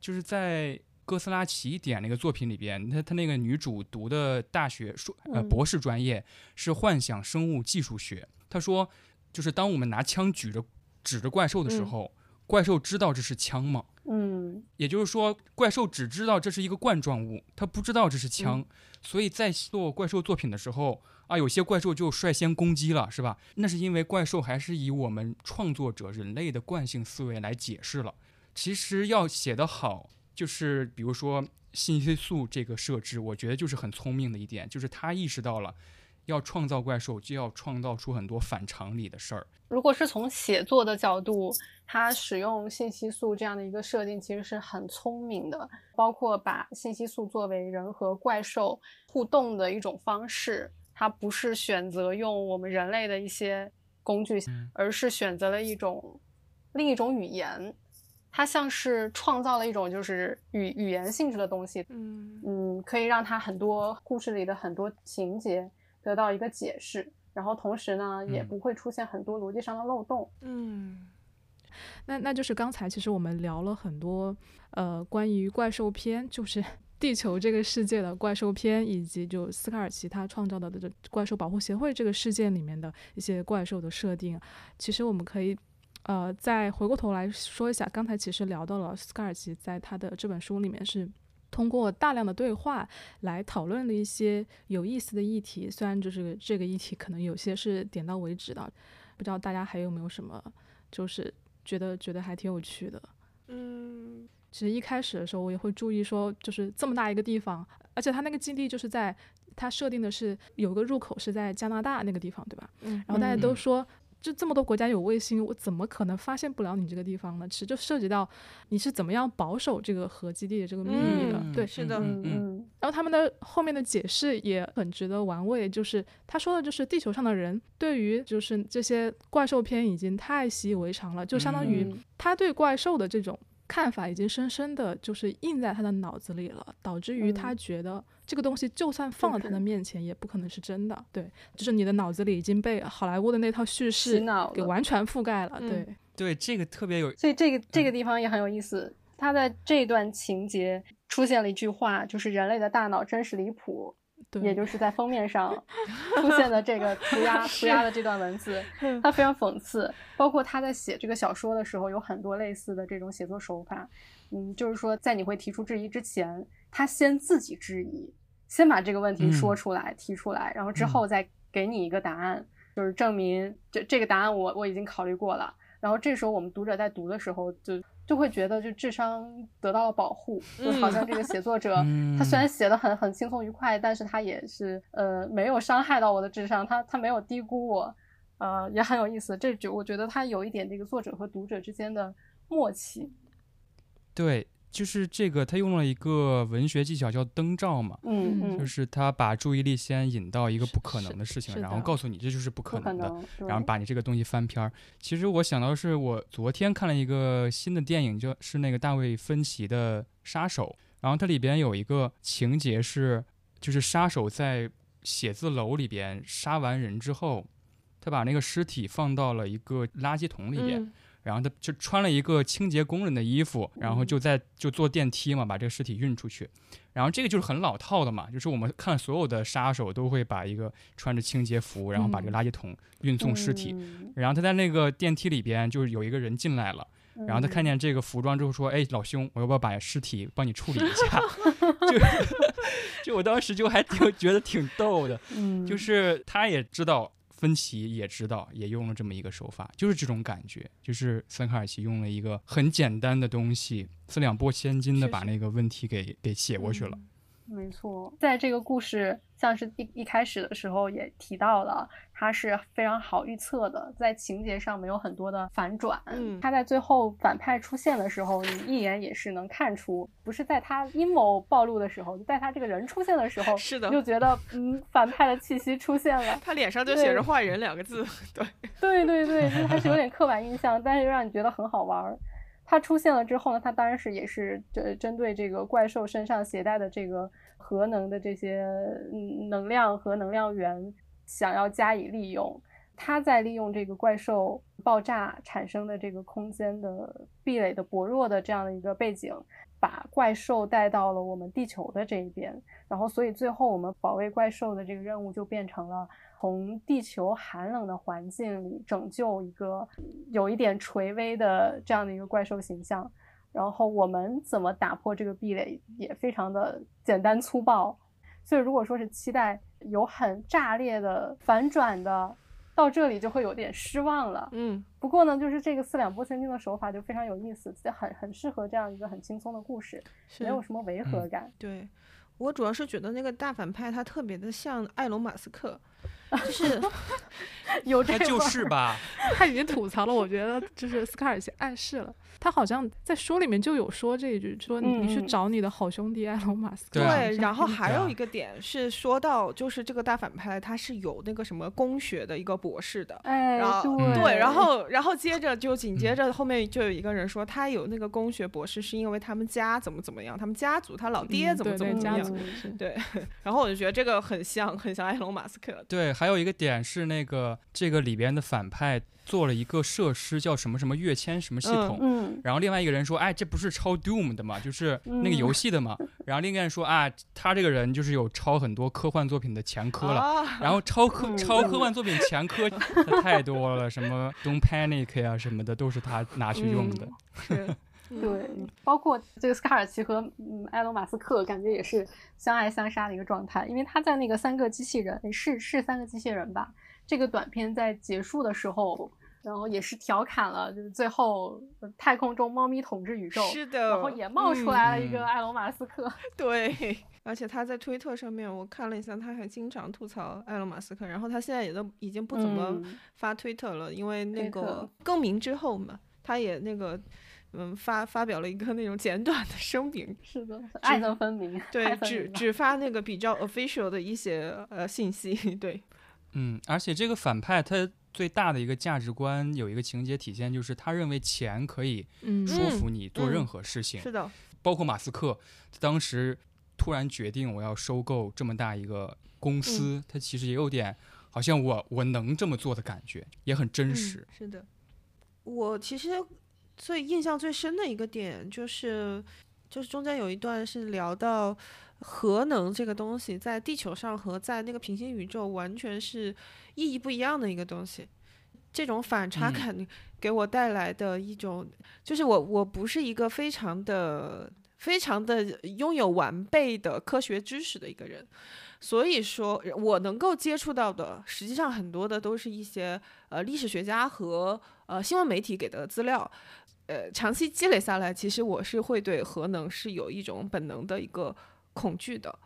就是在哥斯拉奇点那个作品里边，他他那个女主读的大学硕呃博士专业是幻想生物技术学。他说，就是当我们拿枪举着指着怪兽的时候，怪兽知道这是枪吗？嗯，也就是说，怪兽只知道这是一个冠状物，它不知道这是枪。所以在做怪兽作品的时候，啊，有些怪兽就率先攻击了，是吧？那是因为怪兽还是以我们创作者人类的惯性思维来解释了。其实要写得好，就是比如说信息素这个设置，我觉得就是很聪明的一点，就是他意识到了要创造怪兽，就要创造出很多反常理的事儿。如果是从写作的角度，他使用信息素这样的一个设定，其实是很聪明的，包括把信息素作为人和怪兽互动的一种方式。它不是选择用我们人类的一些工具，而是选择了一种另一种语言。它像是创造了一种就是语语言性质的东西，嗯嗯，可以让它很多故事里的很多情节得到一个解释，然后同时呢，也不会出现很多逻辑上的漏洞。嗯，那那就是刚才其实我们聊了很多，呃，关于怪兽片，就是。地球这个世界的怪兽片，以及就斯卡尔奇他创造的这怪兽保护协会这个事件里面的一些怪兽的设定，其实我们可以，呃，再回过头来说一下。刚才其实聊到了斯卡尔奇在他的这本书里面是通过大量的对话来讨论了一些有意思的议题，虽然就是这个议题可能有些是点到为止的，不知道大家还有没有什么就是觉得觉得还挺有趣的，嗯。其实一开始的时候，我也会注意说，就是这么大一个地方，而且它那个基地就是在它设定的是有个入口是在加拿大那个地方，对吧？嗯。然后大家都说，就这么多国家有卫星，我怎么可能发现不了你这个地方呢？其实就涉及到你是怎么样保守这个核基地的这个秘密的。对，是的。嗯嗯。然后他们的后面的解释也很值得玩味，就是他说的就是地球上的人对于就是这些怪兽片已经太习以为常了，就相当于他对怪兽的这种。看法已经深深的就是印在他的脑子里了，导致于他觉得这个东西就算放在他的面前，也不可能是真的。对，就是你的脑子里已经被好莱坞的那套叙事给完全覆盖了。对，对，这个特别有，所以这个这个地方也很有意思。他在这段情节出现了一句话，就是人类的大脑真是离谱。也就是在封面上出现的这个涂鸦 涂鸦的这段文字，它非常讽刺。包括他在写这个小说的时候，有很多类似的这种写作手法。嗯，就是说，在你会提出质疑之前，他先自己质疑，先把这个问题说出来、提出来，然后之后再给你一个答案，就是证明这这个答案我我已经考虑过了。然后这时候我们读者在读的时候就。就会觉得就智商得到了保护，就好像这个写作者 他虽然写的很很轻松愉快，但是他也是呃没有伤害到我的智商，他他没有低估我，呃也很有意思。这就我觉得他有一点这个作者和读者之间的默契。对。就是这个，他用了一个文学技巧叫灯罩嘛，嗯就是他把注意力先引到一个不可能的事情，然后告诉你这就是不可能的，然后把你这个东西翻篇儿。其实我想到是我昨天看了一个新的电影，就是那个大卫芬奇的《杀手》，然后它里边有一个情节是，就是杀手在写字楼里边杀完人之后，他把那个尸体放到了一个垃圾桶里边。然后他就穿了一个清洁工人的衣服，然后就在就坐电梯嘛，把这个尸体运出去。然后这个就是很老套的嘛，就是我们看所有的杀手都会把一个穿着清洁服，然后把这个垃圾桶运送尸体。然后他在那个电梯里边，就是有一个人进来了，然后他看见这个服装之后说：“哎，老兄，我要不要把尸体帮你处理一下？”就就我当时就还挺觉得挺逗的，就是他也知道。芬奇也知道，也用了这么一个手法，就是这种感觉，就是森卡尔奇用了一个很简单的东西，四两拨千斤的把那个问题给给写过去了。没错，在这个故事像是一一开始的时候也提到了，它是非常好预测的，在情节上没有很多的反转。嗯，他在最后反派出现的时候，你一眼也是能看出，不是在他阴谋暴露的时候，就在他这个人出现的时候，是的，就觉得嗯，反派的气息出现了。他脸上就写着“坏人”两个字，对，对对对，就还是有点 刻板印象，但是又让你觉得很好玩。他出现了之后呢，他当然是也是针针对这个怪兽身上携带的这个核能的这些能量和能量源，想要加以利用。它在利用这个怪兽爆炸产生的这个空间的壁垒的薄弱的这样的一个背景，把怪兽带到了我们地球的这一边。然后，所以最后我们保卫怪兽的这个任务就变成了。从地球寒冷的环境里拯救一个有一点垂危的这样的一个怪兽形象，然后我们怎么打破这个壁垒也非常的简单粗暴。所以如果说是期待有很炸裂的反转的，到这里就会有点失望了。嗯，不过呢，就是这个四两拨千斤的手法就非常有意思，很很适合这样一个很轻松的故事，没有什么违和感。对我主要是觉得那个大反派他特别的像埃隆·马斯克。就是 有这个，就是吧？他已经吐槽了，我觉得就是斯卡尔先暗示了。他好像在书里面就有说这一句，说你去找你的好兄弟埃隆·马斯克。对，然后还有一个点是说到，就是这个大反派他是有那个什么工学的一个博士的。哎，对，然后然后接着就紧接着后面就有一个人说他有那个工学博士是因为他们家怎么怎么样，他们家族他老爹怎么怎么怎么样。对，然后我就觉得这个很像很像埃隆·马斯克。对。还有一个点是，那个这个里边的反派做了一个设施，叫什么什么跃迁什么系统。嗯。然后另外一个人说：“哎，这不是抄 Doom 的嘛？就是那个游戏的嘛？”然后另一个人说：“啊，他这个人就是有抄很多科幻作品的前科了。然后抄科抄科幻作品前科太多了，什么 Don't Panic 呀什么的，都是他拿去用的。是。对，包括这个斯卡尔奇和嗯埃隆马斯克，感觉也是相爱相杀的一个状态。因为他在那个三个机器人，是是三个机器人吧？这个短片在结束的时候，然后也是调侃了，就是最后太空中猫咪统治宇宙，是的，然后也冒出来了一个埃隆马斯克。对，而且他在推特上面，我看了一下，他还经常吐槽埃隆马斯克。然后他现在也都已经不怎么发推特了，因为那个更名之后嘛，他也那个。嗯，发发表了一个那种简短的声明，是的，爱憎分明，对，只只发那个比较 official 的一些呃信息，对，嗯，而且这个反派他最大的一个价值观有一个情节体现，就是他认为钱可以说。服你做任何事情，是的，包括马斯克当时突然决定我要收购这么大一个公司，他其实也有点好像我我能这么做的感觉，也很真实，是的，我其实。最印象最深的一个点就是，就是中间有一段是聊到核能这个东西在地球上和在那个平行宇宙完全是意义不一样的一个东西。这种反差感给我带来的一种，就是我我不是一个非常的非常的拥有完备的科学知识的一个人，所以说我能够接触到的，实际上很多的都是一些呃历史学家和呃新闻媒体给的资料。呃，长期积累下来，其实我是会对核能是有一种本能的一个恐惧的。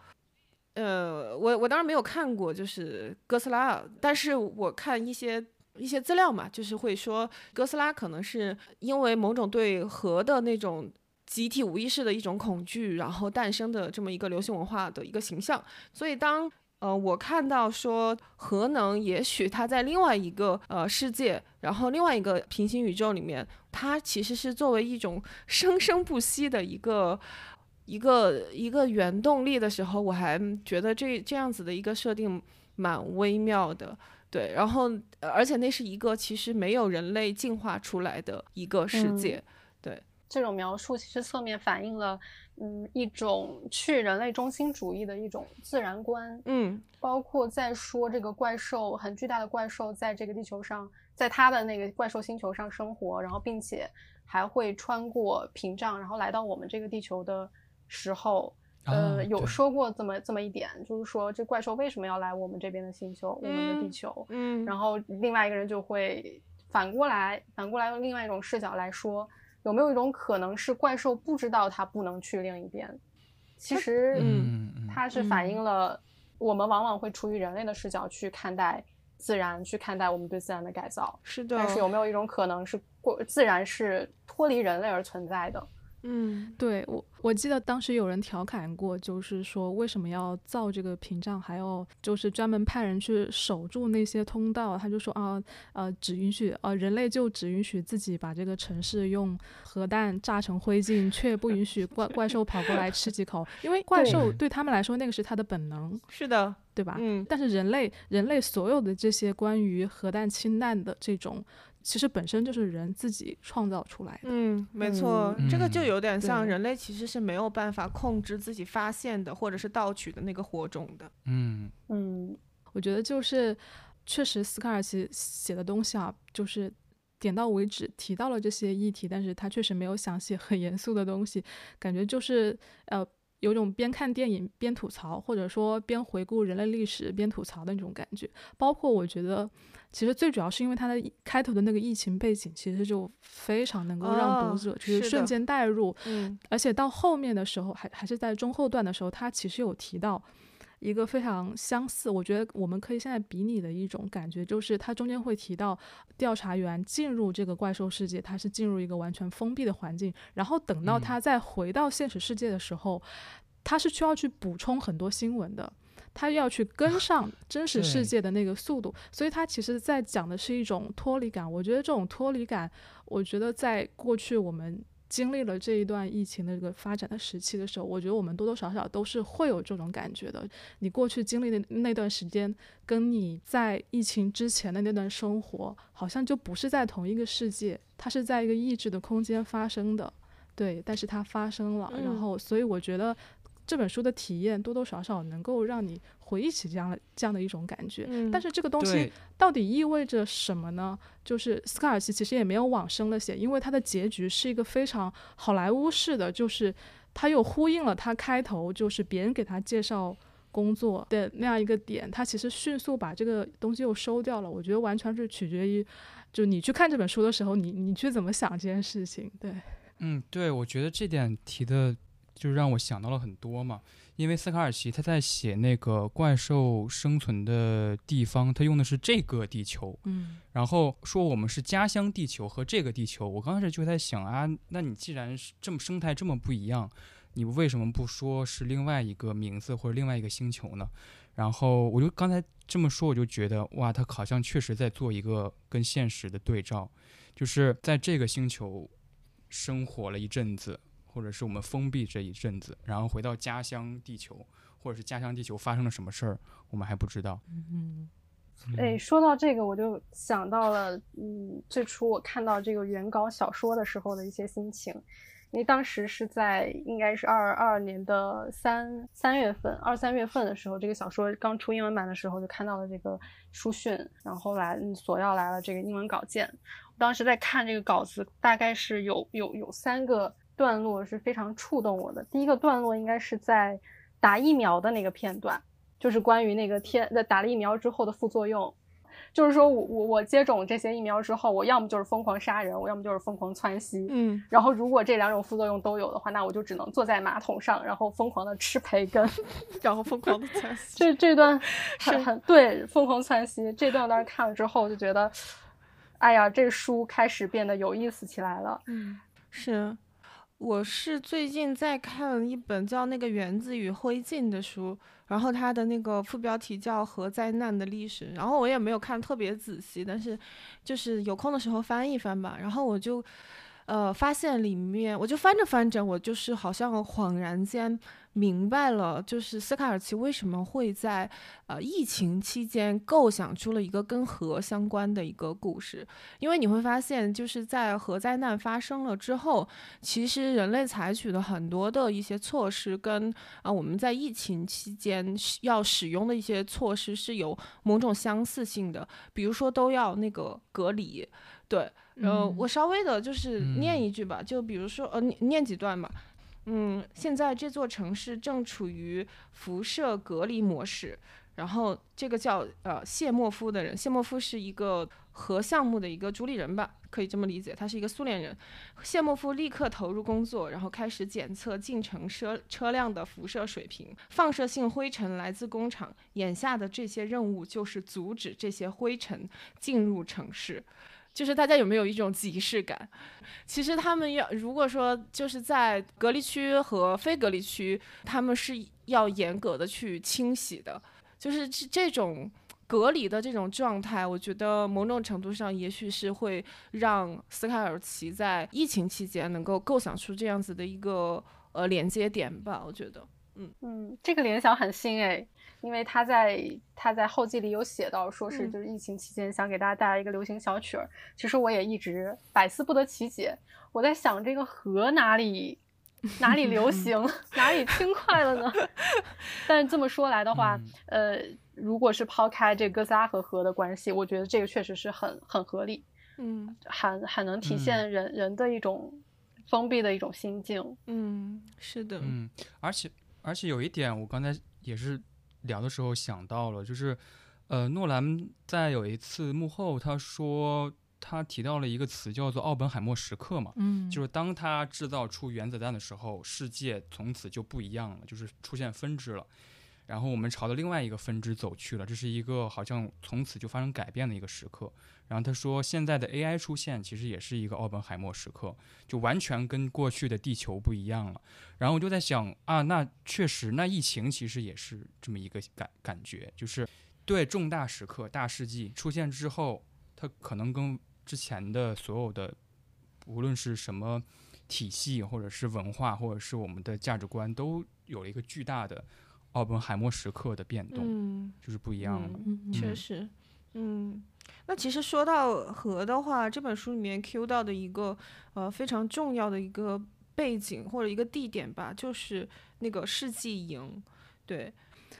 呃，我我当然没有看过，就是哥斯拉，但是我看一些一些资料嘛，就是会说哥斯拉可能是因为某种对核的那种集体无意识的一种恐惧，然后诞生的这么一个流行文化的一个形象。所以当呃，我看到说核能，也许它在另外一个呃世界，然后另外一个平行宇宙里面，它其实是作为一种 生生不息的一个一个一个原动力的时候，我还觉得这这样子的一个设定蛮微妙的，对。然后，而且那是一个其实没有人类进化出来的一个世界，对。这种描述其实侧面反映了。嗯，一种去人类中心主义的一种自然观，嗯，包括在说这个怪兽很巨大的怪兽在这个地球上，在它的那个怪兽星球上生活，然后并且还会穿过屏障，然后来到我们这个地球的时候，呃，有说过这么这么一点，就是说这怪兽为什么要来我们这边的星球，我们的地球，嗯，然后另外一个人就会反过来，反过来用另外一种视角来说。有没有一种可能是怪兽不知道它不能去另一边？其实，嗯，它是反映了我们往往会出于人类的视角去看待自然，去看待我们对自然的改造。是的。但是有没有一种可能是过自然是脱离人类而存在的？嗯，对我我记得当时有人调侃过，就是说为什么要造这个屏障，还要就是专门派人去守住那些通道。他就说啊，呃，只允许呃人类就只允许自己把这个城市用核弹炸成灰烬，却不允许怪怪兽跑过来吃几口，因为怪兽对他们来说那个是他的本能。是的，对吧？嗯。但是人类人类所有的这些关于核弹氢弹的这种。其实本身就是人自己创造出来的。嗯，没错，这个就有点像人类其实是没有办法控制自己发现的或者是盗取的那个火种的。嗯嗯，我觉得就是确实斯卡尔奇写的东西啊，就是点到为止提到了这些议题，但是他确实没有想写很严肃的东西，感觉就是呃。有种边看电影边吐槽，或者说边回顾人类历史边吐槽的那种感觉。包括我觉得，其实最主要是因为它的开头的那个疫情背景，其实就非常能够让读者就是瞬间带入。嗯，而且到后面的时候，还还是在中后段的时候，他其实有提到。一个非常相似，我觉得我们可以现在比拟的一种感觉，就是它中间会提到调查员进入这个怪兽世界，他是进入一个完全封闭的环境，然后等到他再回到现实世界的时候，他是需要去补充很多新闻的，他要去跟上真实世界的那个速度，所以他其实在讲的是一种脱离感。我觉得这种脱离感，我觉得在过去我们。经历了这一段疫情的这个发展的时期的时候，我觉得我们多多少少都是会有这种感觉的。你过去经历的那段时间，跟你在疫情之前的那段生活，好像就不是在同一个世界，它是在一个意志的空间发生的。对，但是它发生了，然后，所以我觉得。这本书的体验多多少少能够让你回忆起这样的这样的一种感觉，但是这个东西到底意味着什么呢？就是斯卡尔奇其实也没有往生了写，因为他的结局是一个非常好莱坞式的，就是他又呼应了他开头就是别人给他介绍工作的那样一个点，他其实迅速把这个东西又收掉了。我觉得完全是取决于，就你去看这本书的时候，你你去怎么想这件事情。对，嗯，对，我觉得这点提的。就让我想到了很多嘛，因为斯卡尔奇他在写那个怪兽生存的地方，他用的是这个地球，嗯，然后说我们是家乡地球和这个地球。我刚开始就在想啊，那你既然这么生态这么不一样，你为什么不说是另外一个名字或者另外一个星球呢？然后我就刚才这么说，我就觉得哇，他好像确实在做一个跟现实的对照，就是在这个星球生活了一阵子。或者是我们封闭这一阵子，然后回到家乡地球，或者是家乡地球发生了什么事儿，我们还不知道。嗯，哎，说到这个，我就想到了，嗯，最初我看到这个原稿小说的时候的一些心情，因为当时是在应该是二二年的三三月份，二三月份的时候，这个小说刚出英文版的时候，就看到了这个书讯，然后来索要来了这个英文稿件。我当时在看这个稿子，大概是有有有三个。段落是非常触动我的。第一个段落应该是在打疫苗的那个片段，就是关于那个天在打了疫苗之后的副作用。就是说我我我接种这些疫苗之后，我要么就是疯狂杀人，我要么就是疯狂窜稀。嗯，然后如果这两种副作用都有的话，那我就只能坐在马桶上，然后疯狂的吃培根，然后疯狂的窜稀。这这段 很很对，疯狂窜稀这段当时看了之后就觉得，哎呀，这书开始变得有意思起来了。嗯，是。我是最近在看一本叫《那个原子与灰烬》的书，然后它的那个副标题叫《核灾难的历史》，然后我也没有看特别仔细，但是就是有空的时候翻一翻吧，然后我就。呃，发现里面我就翻着翻着，我就是好像恍然间明白了，就是斯卡尔奇为什么会在呃疫情期间构想出了一个跟核相关的一个故事。因为你会发现，就是在核灾难发生了之后，其实人类采取的很多的一些措施，跟啊我们在疫情期间要使用的一些措施是有某种相似性的，比如说都要那个隔离，对。呃，我稍微的就是念一句吧，就比如说，呃，念念几段吧。嗯，现在这座城市正处于辐射隔离模式。然后这个叫呃谢莫夫的人，谢莫夫是一个核项目的一个主理人吧，可以这么理解，他是一个苏联人。谢莫夫立刻投入工作，然后开始检测进城车车辆的辐射水平。放射性灰尘来自工厂，眼下的这些任务就是阻止这些灰尘进入城市。就是大家有没有一种即视感？其实他们要如果说就是在隔离区和非隔离区，他们是要严格的去清洗的。就是这这种隔离的这种状态，我觉得某种程度上也许是会让斯凯尔奇在疫情期间能够构想出这样子的一个呃连接点吧。我觉得，嗯嗯，这个联想很新诶。因为他在他在后记里有写到，说是就是疫情期间想给大家带来一个流行小曲儿。其实我也一直百思不得其解。我在想这个河哪里 哪里流行，哪里轻快了呢？但是这么说来的话，呃，如果是抛开这哥斯拉和河的关系，我觉得这个确实是很很合理，嗯，很很能体现人人的一种封闭的一种心境。嗯，是的，嗯，而且。而且有一点，我刚才也是聊的时候想到了，就是，呃，诺兰在有一次幕后他说，他提到了一个词叫做“奥本海默时刻”嘛，嗯，就是当他制造出原子弹的时候，世界从此就不一样了，就是出现分支了。然后我们朝着另外一个分支走去了，这是一个好像从此就发生改变的一个时刻。然后他说，现在的 AI 出现其实也是一个奥本海默时刻，就完全跟过去的地球不一样了。然后我就在想啊，那确实，那疫情其实也是这么一个感感觉，就是对重大时刻、大事记出现之后，它可能跟之前的所有的，无论是什么体系，或者是文化，或者是我们的价值观，都有了一个巨大的。奥本海默时刻的变动，嗯，就是不一样了。确实，嗯，那其实说到核的话，这本书里面 Q 到的一个呃非常重要的一个背景或者一个地点吧，就是那个世纪营。对，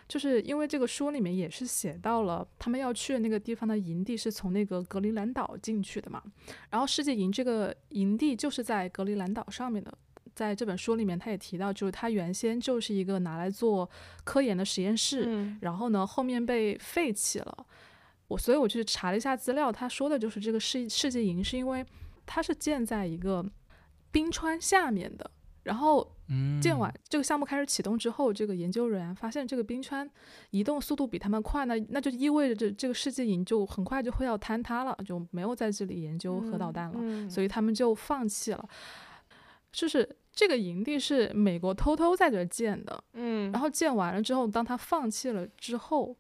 就是因为这个书里面也是写到了他们要去的那个地方的营地是从那个格陵兰岛进去的嘛，然后世纪营这个营地就是在格陵兰岛上面的。在这本书里面，他也提到，就是他原先就是一个拿来做科研的实验室，然后呢，后面被废弃了。我所以我去查了一下资料，他说的就是这个世世纪营是因为它是建在一个冰川下面的，然后建完这个项目开始启动之后，这个研究人员发现这个冰川移动速度比他们快，那那就意味着这这个世纪营就很快就会要坍塌了，就没有在这里研究核导弹了，所以他们就放弃了，就是。这个营地是美国偷偷在这建的，嗯，然后建完了之后，当他放弃了之后，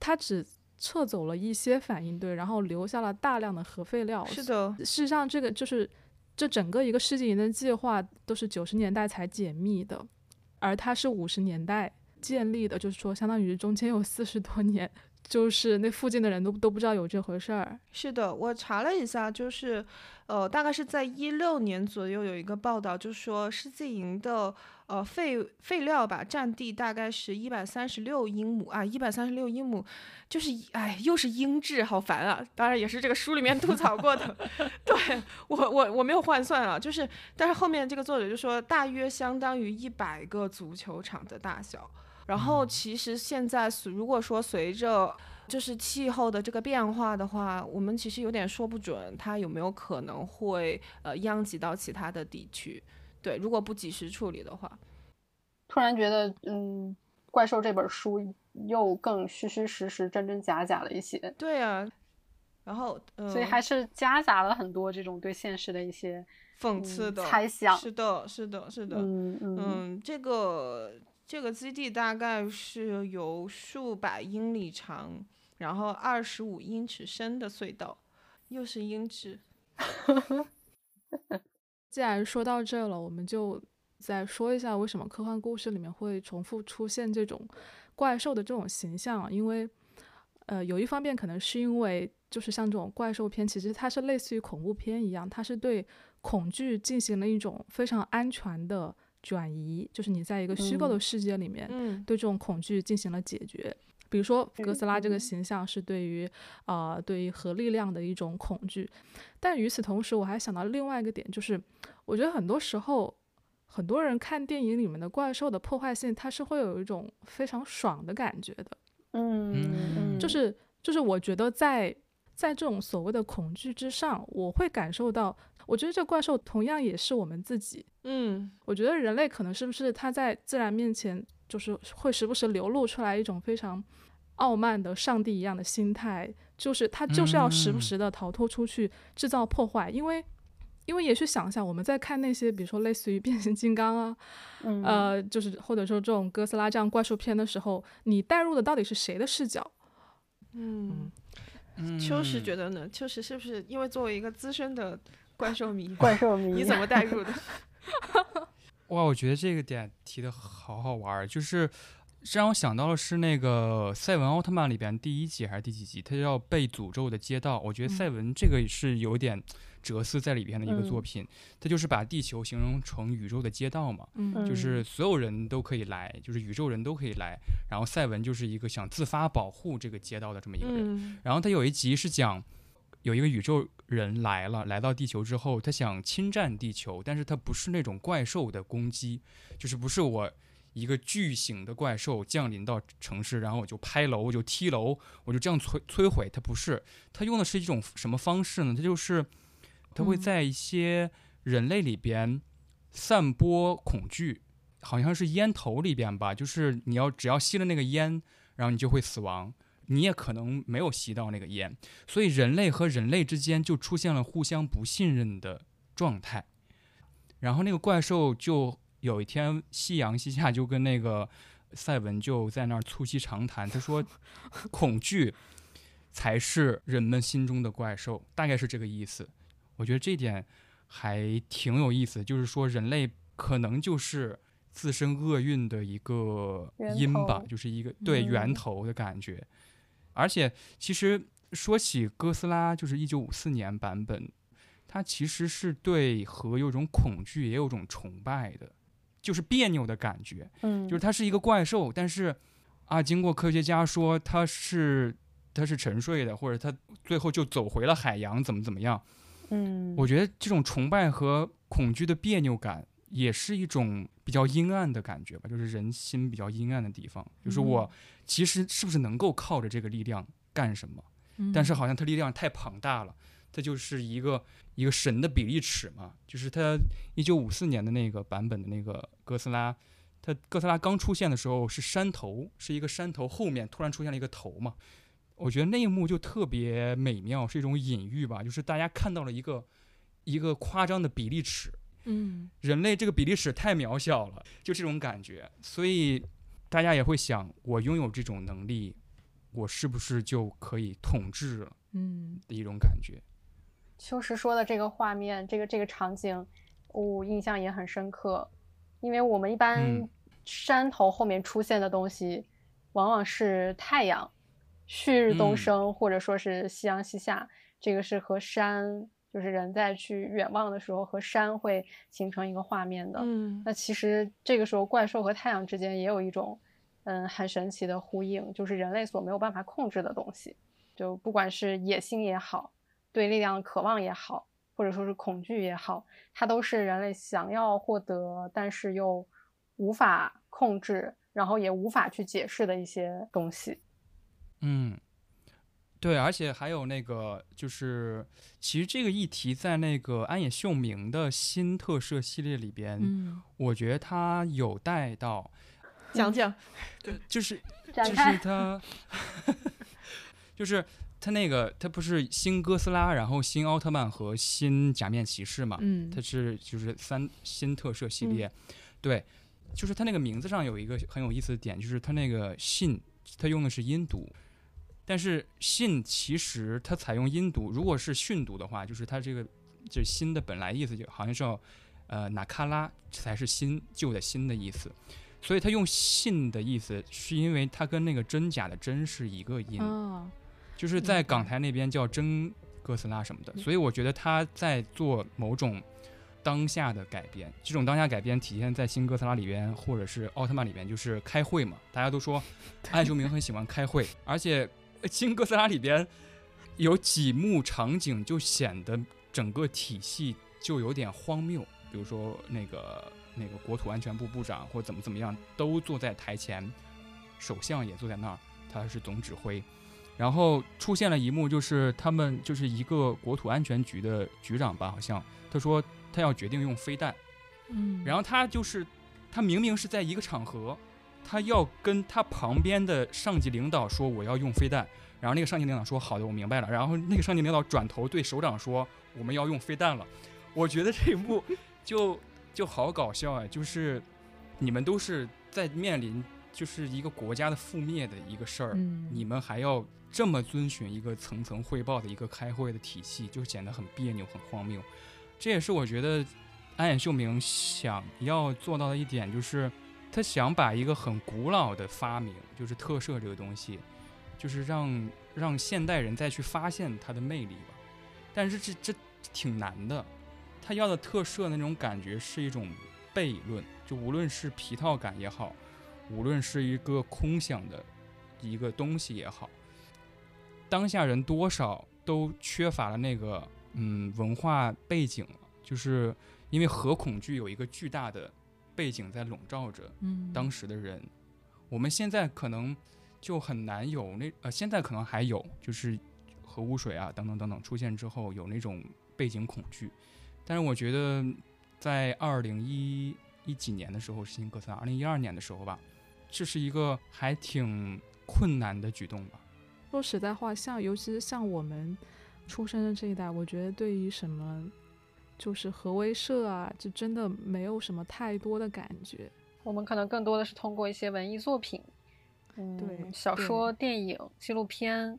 他只撤走了一些反应堆，然后留下了大量的核废料。是的，事实上，这个就是这整个一个世纪营的计划都是九十年代才解密的，而它是五十年代建立的，就是说，相当于中间有四十多年。就是那附近的人都都不知道有这回事儿。是的，我查了一下，就是，呃，大概是在一六年左右有一个报道，就说世纪营的呃废废料吧，占地大概是一百三十六英亩啊，一百三十六英亩，就是哎，又是英制，好烦啊！当然也是这个书里面吐槽过的。对我我我没有换算啊，就是，但是后面这个作者就说，大约相当于一百个足球场的大小。然后其实现在，如果说随着就是气候的这个变化的话，我们其实有点说不准它有没有可能会呃殃及到其他的地区。对，如果不及时处理的话，突然觉得嗯，怪兽这本书又更虚虚实实、真真假假了一些。对啊，然后所以还是夹杂了很多这种对现实的一些讽刺的猜想。是的，是的，是的。嗯嗯，这个。这个基地大概是有数百英里长，然后二十五英尺深的隧道，又是英尺。既然说到这了，我们就再说一下为什么科幻故事里面会重复出现这种怪兽的这种形象。因为，呃，有一方面可能是因为，就是像这种怪兽片，其实它是类似于恐怖片一样，它是对恐惧进行了一种非常安全的。转移就是你在一个虚构的世界里面，对这种恐惧进行了解决。比如说哥斯拉这个形象是对于啊对于核力量的一种恐惧，但与此同时，我还想到另外一个点，就是我觉得很多时候很多人看电影里面的怪兽的破坏性，它是会有一种非常爽的感觉的。嗯，就是就是我觉得在在这种所谓的恐惧之上，我会感受到。我觉得这怪兽同样也是我们自己。嗯，我觉得人类可能是不是他在自然面前，就是会时不时流露出来一种非常傲慢的上帝一样的心态，就是他就是要时不时的逃脱出去制造破坏。因为，因为也许想一下，我们在看那些比如说类似于变形金刚啊，呃，就是或者说这种哥斯拉这样怪兽片的时候，你带入的到底是谁的视角？嗯，秋实觉得呢？秋实是不是因为作为一个资深的？怪兽迷，怪兽迷，你怎么代入的？哇，我觉得这个点提的好好玩儿，就是让我想到的是那个赛文奥特曼里边第一集还是第几集，他叫被诅咒的街道。我觉得赛文这个是有点哲思在里边的一个作品，他就是把地球形容成宇宙的街道嘛，就是所有人都可以来，就是宇宙人都可以来。然后赛文就是一个想自发保护这个街道的这么一个人。然后他有一集是讲。有一个宇宙人来了，来到地球之后，他想侵占地球，但是他不是那种怪兽的攻击，就是不是我一个巨型的怪兽降临到城市，然后我就拍楼，我就踢楼，我就这样摧摧毁。它不是，它用的是一种什么方式呢？它就是，它会在一些人类里边散播恐惧，好像是烟头里边吧，就是你要只要吸了那个烟，然后你就会死亡。你也可能没有吸到那个烟，所以人类和人类之间就出现了互相不信任的状态。然后那个怪兽就。有一天，夕阳西下，就跟那个赛文就在那儿促膝长谈。他说：“恐惧才是人们心中的怪兽，大概是这个意思。”我觉得这点还挺有意思，就是说人类可能就是自身厄运的一个因吧，就是一个对源头的感觉。而且，其实说起哥斯拉，就是一九五四年版本，它其实是对核有种恐惧，也有种崇拜的。就是别扭的感觉，嗯，就是它是一个怪兽，但是啊，经过科学家说它是它是沉睡的，或者它最后就走回了海洋，怎么怎么样，嗯，我觉得这种崇拜和恐惧的别扭感也是一种比较阴暗的感觉吧，就是人心比较阴暗的地方，就是我其实是不是能够靠着这个力量干什么，但是好像它力量太庞大了。它就是一个一个神的比例尺嘛，就是它一九五四年的那个版本的那个哥斯拉，它哥斯拉刚出现的时候是山头，是一个山头后面突然出现了一个头嘛，我觉得那一幕就特别美妙，是一种隐喻吧，就是大家看到了一个一个夸张的比例尺，嗯，人类这个比例尺太渺小了，就这种感觉，所以大家也会想，我拥有这种能力，我是不是就可以统治了？嗯，的一种感觉。秋实说的这个画面，这个这个场景，我印象也很深刻，因为我们一般山头后面出现的东西，往往是太阳，旭日东升，或者说是夕阳西下，这个是和山，就是人在去远望的时候和山会形成一个画面的。嗯，那其实这个时候怪兽和太阳之间也有一种，嗯，很神奇的呼应，就是人类所没有办法控制的东西，就不管是野心也好。对力量的渴望也好，或者说是恐惧也好，它都是人类想要获得，但是又无法控制，然后也无法去解释的一些东西。嗯，对，而且还有那个，就是其实这个议题在那个安野秀明的新特摄系列里边，嗯，我觉得他有带到讲讲，对，就是 就是他，就是。他那个，他不是新哥斯拉，然后新奥特曼和新假面骑士嘛？嗯，他是就是三新特摄系列，对，就是他那个名字上有一个很有意思的点，就是他那个信，他用的是音读，但是信其实它采用音读，如果是训读的话，就是它这个就是新的本来意思就好像是呃哪卡拉才是新旧的新的意思，所以它用信的意思是因为它跟那个真假的真是一个音。就是在港台那边叫真哥斯拉什么的，所以我觉得他在做某种当下的改编。这种当下改编体现在新哥斯拉里边，或者是奥特曼里边，就是开会嘛。大家都说安修明很喜欢开会，而且新哥斯拉里边有几幕场景就显得整个体系就有点荒谬。比如说那个那个国土安全部部长或怎么怎么样都坐在台前，首相也坐在那儿，他是总指挥。然后出现了一幕，就是他们就是一个国土安全局的局长吧，好像他说他要决定用飞弹，嗯，然后他就是他明明是在一个场合，他要跟他旁边的上级领导说我要用飞弹，然后那个上级领导说好的，我明白了，然后那个上级领导转头对首长说我们要用飞弹了，我觉得这一幕就就好搞笑啊，就是你们都是在面临就是一个国家的覆灭的一个事儿，你们还要。这么遵循一个层层汇报的一个开会的体系，就显得很别扭、很荒谬。这也是我觉得安野秀明想要做到的一点，就是他想把一个很古老的发明，就是特摄这个东西，就是让让现代人再去发现它的魅力吧。但是这这挺难的，他要的特摄那种感觉是一种悖论，就无论是皮套感也好，无论是一个空想的一个东西也好。当下人多少都缺乏了那个嗯文化背景了，就是因为核恐惧有一个巨大的背景在笼罩着当时的人。我们现在可能就很难有那呃，现在可能还有，就是核污水啊等等等等出现之后有那种背景恐惧。但是我觉得在二零一一几年的时候，新哥斯拉，二零一二年的时候吧，这是一个还挺困难的举动吧。说实在话，像尤其是像我们出生的这一代，我觉得对于什么就是核威慑啊，就真的没有什么太多的感觉。我们可能更多的是通过一些文艺作品，嗯，对，小说、电影、纪录片，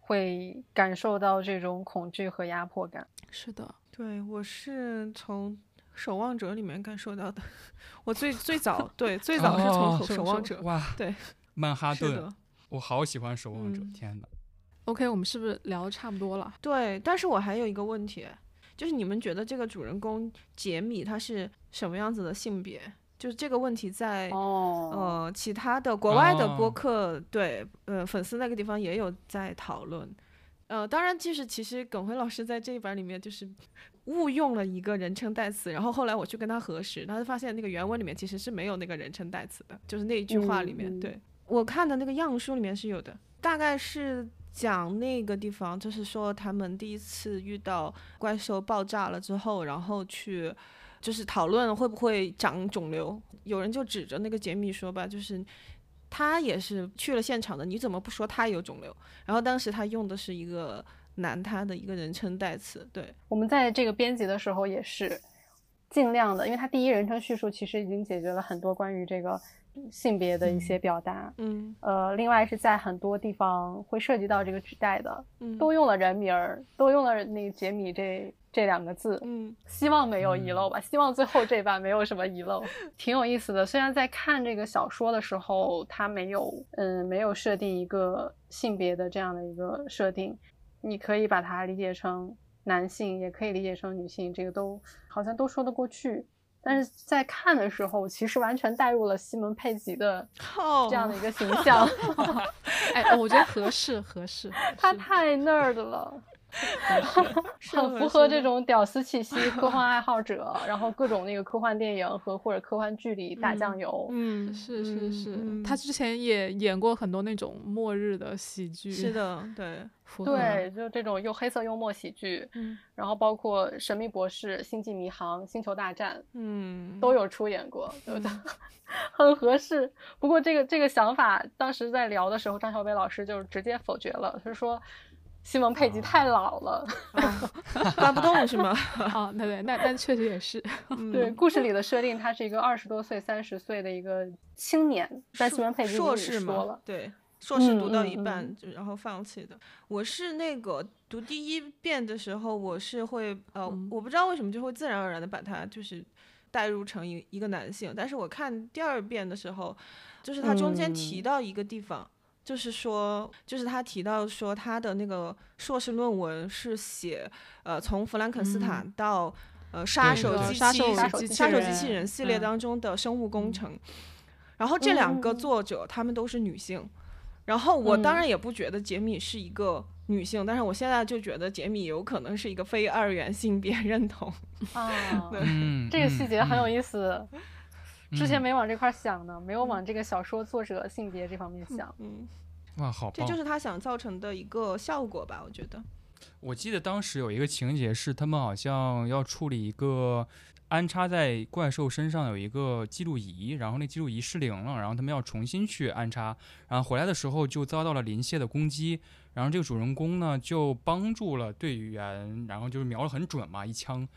会感受到这种恐惧和压迫感。是的，对我是从《守望者》里面感受到的。我最最早对最早是从《守望者》哇，对，曼哈顿。我好喜欢守望者，天哪！OK，我们是不是聊的差不多了？对，但是我还有一个问题，就是你们觉得这个主人公杰米他是什么样子的性别？就是这个问题在呃其他的国外的播客对呃粉丝那个地方也有在讨论。呃，当然就是其实耿辉老师在这一版里面就是误用了一个人称代词，然后后来我去跟他核实，他就发现那个原文里面其实是没有那个人称代词的，就是那一句话里面对。我看的那个样书里面是有的，大概是讲那个地方，就是说他们第一次遇到怪兽爆炸了之后，然后去就是讨论会不会长肿瘤。有人就指着那个杰米说吧，就是他也是去了现场的，你怎么不说他有肿瘤？然后当时他用的是一个男他的一个人称代词。对我们在这个编辑的时候也是尽量的，因为他第一人称叙述其实已经解决了很多关于这个。性别的一些表达，嗯，呃，另外是在很多地方会涉及到这个指代的，嗯，都用了人名儿，都用了那个杰米这这两个字，嗯，希望没有遗漏吧，希望最后这版没有什么遗漏，挺有意思的。虽然在看这个小说的时候，它没有，嗯，没有设定一个性别的这样的一个设定，你可以把它理解成男性，也可以理解成女性，这个都好像都说得过去。但是在看的时候，其实完全带入了西蒙佩吉的这样的一个形象。哎，我觉得合适，合适。他太 nerd 了。很符合这种屌丝气息，科幻爱好者，然后各种那个科幻电影和或者科幻剧里打酱油。嗯，是是是，他之前也演过很多那种末日的喜剧。是的，对，对，就这种又黑色幽默喜剧。嗯，然后包括《神秘博士》《星际迷航》《星球大战》，嗯，都有出演过，对不对？很合适。不过这个这个想法，当时在聊的时候，张小北老师就直接否决了，他说。西蒙佩吉太老了，搬不动是吗？啊，对对，那但确实也是。对，故事里的设定，他是一个二十多岁、三十岁的一个青年，但西蒙佩吉硕士嘛，对，硕士读到一半就然后放弃的。我是那个读第一遍的时候，我是会呃，我不知道为什么就会自然而然的把他就是代入成一一个男性，但是我看第二遍的时候，就是他中间提到一个地方。就是说，就是他提到说，他的那个硕士论文是写，呃，从弗兰肯斯坦到呃杀手机器杀手杀手机器人系列当中的生物工程，然后这两个作者他们都是女性，然后我当然也不觉得杰米是一个女性，但是我现在就觉得杰米有可能是一个非二元性别认同。啊，这个细节很有意思。之前没往这块想呢，没有往这个小说作者性别这方面想。嗯，哇，好，这就是他想造成的一个效果吧？我觉得。我记得当时有一个情节是，他们好像要处理一个安插在怪兽身上有一个记录仪，然后那记录仪失灵了，然后他们要重新去安插，然后回来的时候就遭到了林蟹的攻击，然后这个主人公呢就帮助了队员，然后就是瞄了很准嘛，一枪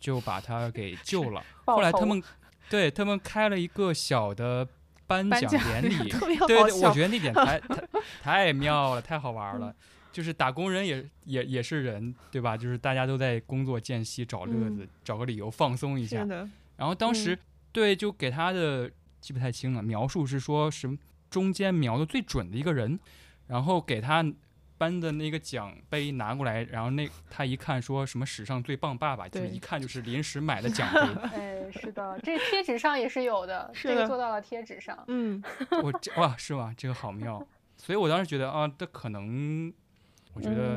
就把他给救了。后来他们。对他们开了一个小的颁奖典礼，对对，我觉得那点 太太太妙了，太好玩了。就是打工人也也也是人，对吧？就是大家都在工作间隙找乐子，找个理由放松一下。然后当时对，就给他的记不太清了，描述是说什么中间描的最准的一个人，然后给他。颁的那个奖杯拿过来，然后那他一看说什么史上最棒爸爸，就一看就是临时买的奖杯。哎，是的，这贴纸上也是有的，这个做到了贴纸上。嗯，我这哇是吗？这个好妙，所以我当时觉得啊，这可能，我觉得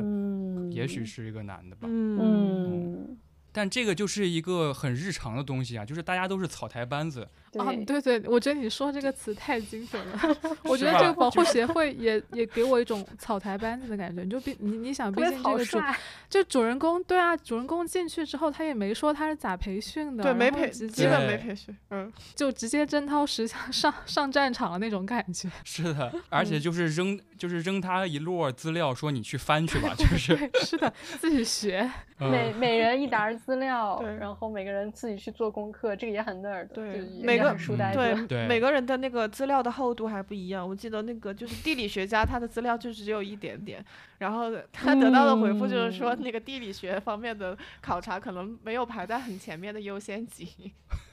也许是一个男的吧。嗯，但这个就是一个很日常的东西啊，就是大家都是草台班子。啊，对对，我觉得你说这个词太精准了。我觉得这个保护协会也也给我一种草台班子的感觉。你就毕你你想，毕竟这个主就主人公，对啊，主人公进去之后，他也没说他是咋培训的，对，没培，基本没培训，嗯，就直接真掏实枪上上战场的那种感觉。是的，而且就是扔就是扔他一摞资料，说你去翻去吧，就是是的，自己学，每每人一沓资料，然后每个人自己去做功课，这个也很 nerd，对，每个书呆子，对，每个人的那个资料的厚度还不一样。我记得那个就是地理学家，他的资料就只有一点点，然后他得到的回复就是说，那个地理学方面的考察可能没有排在很前面的优先级，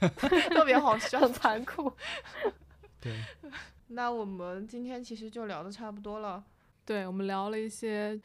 特别好笑，残酷。对，那我们今天其实就聊的差不多了。对，我们聊了一些。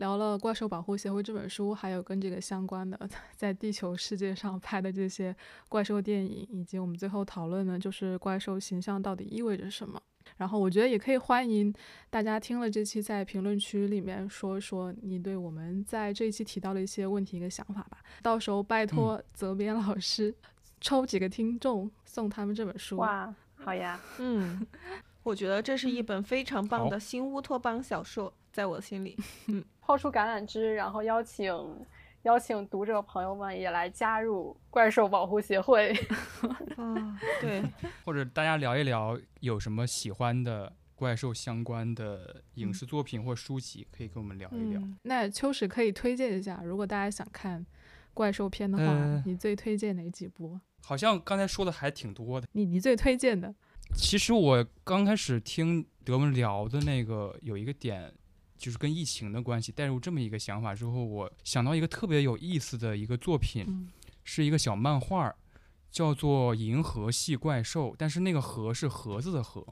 聊了《怪兽保护协会》这本书，还有跟这个相关的 在地球世界上拍的这些怪兽电影，以及我们最后讨论的，就是怪兽形象到底意味着什么。然后我觉得也可以欢迎大家听了这期，在评论区里面说说你对我们在这一期提到的一些问题一个想法吧。到时候拜托责编老师抽几个听众送他们这本书。哇，好呀，嗯，我觉得这是一本非常棒的新乌托邦小说，在我心里，嗯。抛出橄榄枝，然后邀请邀请读者朋友们也来加入怪兽保护协会。啊，对，或者大家聊一聊有什么喜欢的怪兽相关的影视作品或书籍，可以跟我们聊一聊。那秋实可以推荐一下，如果大家想看怪兽片的话，你最推荐哪几部？好像刚才说的还挺多的。你你最推荐的？其实我刚开始听德文聊的那个有一个点。就是跟疫情的关系带入这么一个想法之后，我想到一个特别有意思的一个作品，是一个小漫画，叫做《银河系怪兽》，但是那个盒是盒子的盒，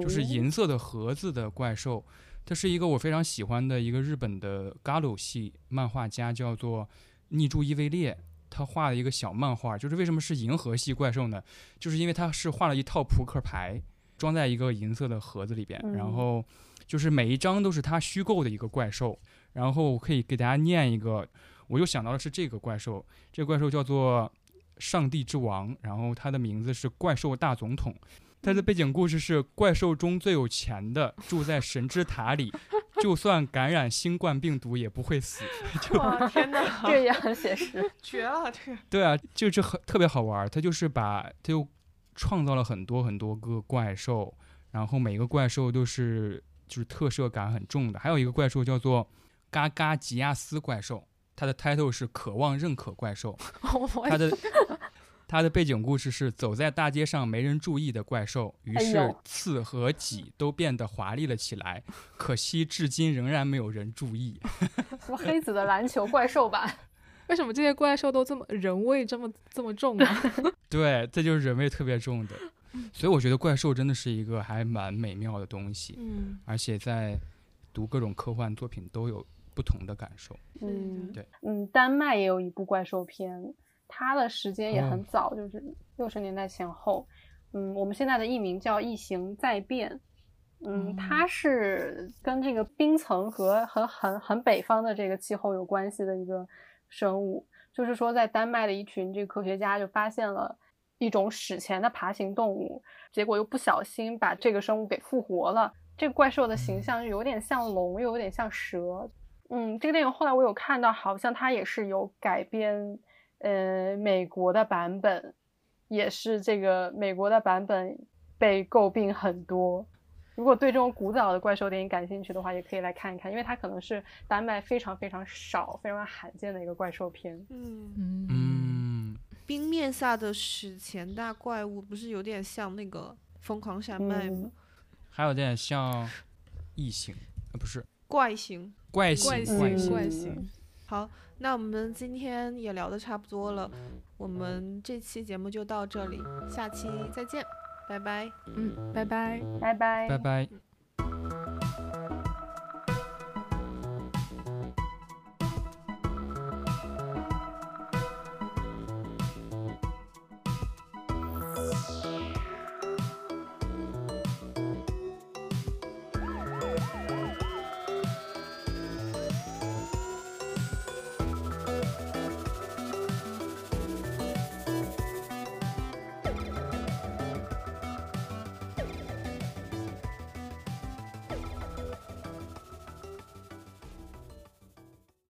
就是银色的盒子的怪兽。它是一个我非常喜欢的一个日本的 Galo 系漫画家，叫做逆柱伊维列，他画了一个小漫画。就是为什么是银河系怪兽呢？就是因为他是画了一套扑克牌，装在一个银色的盒子里边，然后。就是每一张都是他虚构的一个怪兽，然后我可以给大家念一个，我又想到的是这个怪兽，这个怪兽叫做上帝之王，然后它的名字是怪兽大总统，它的背景故事是怪兽中最有钱的住在神之塔里，就算感染新冠病毒也不会死。哇天哪，这个也很写实，绝了这个。对啊，就是很特别好玩，它就是把它又创造了很多很多个怪兽，然后每个怪兽都是。就是特摄感很重的，还有一个怪兽叫做嘎嘎吉亚斯怪兽，它的 title 是渴望认可怪兽。它的 它的背景故事是走在大街上没人注意的怪兽，于是刺和脊都变得华丽了起来，可惜至今仍然没有人注意。什么黑子的篮球怪兽版？为什么这些怪兽都这么人味这么这么重呢？对，这就是人味特别重的。所以我觉得怪兽真的是一个还蛮美妙的东西，嗯，而且在读各种科幻作品都有不同的感受，嗯，对，嗯，丹麦也有一部怪兽片，它的时间也很早，就是六十年代前后，嗯，我们现在的译名叫《异形在变》，嗯，它是跟这个冰层和和很很北方的这个气候有关系的一个生物，就是说在丹麦的一群这个科学家就发现了。一种史前的爬行动物，结果又不小心把这个生物给复活了。这个怪兽的形象有点像龙，又有点像蛇。嗯，这个电影后来我有看到，好像它也是有改编，呃，美国的版本，也是这个美国的版本被诟病很多。如果对这种古早的怪兽电影感兴趣的话，也可以来看一看，因为它可能是丹麦非常非常少、非常罕见的一个怪兽片。嗯嗯。冰面下的史前大怪物不是有点像那个疯狂山脉吗？还有点像异形，呃，不是怪形，怪形，怪形，怪形。好，那我们今天也聊的差不多了，我们这期节目就到这里，下期再见，拜拜。嗯，拜拜，拜拜，拜拜。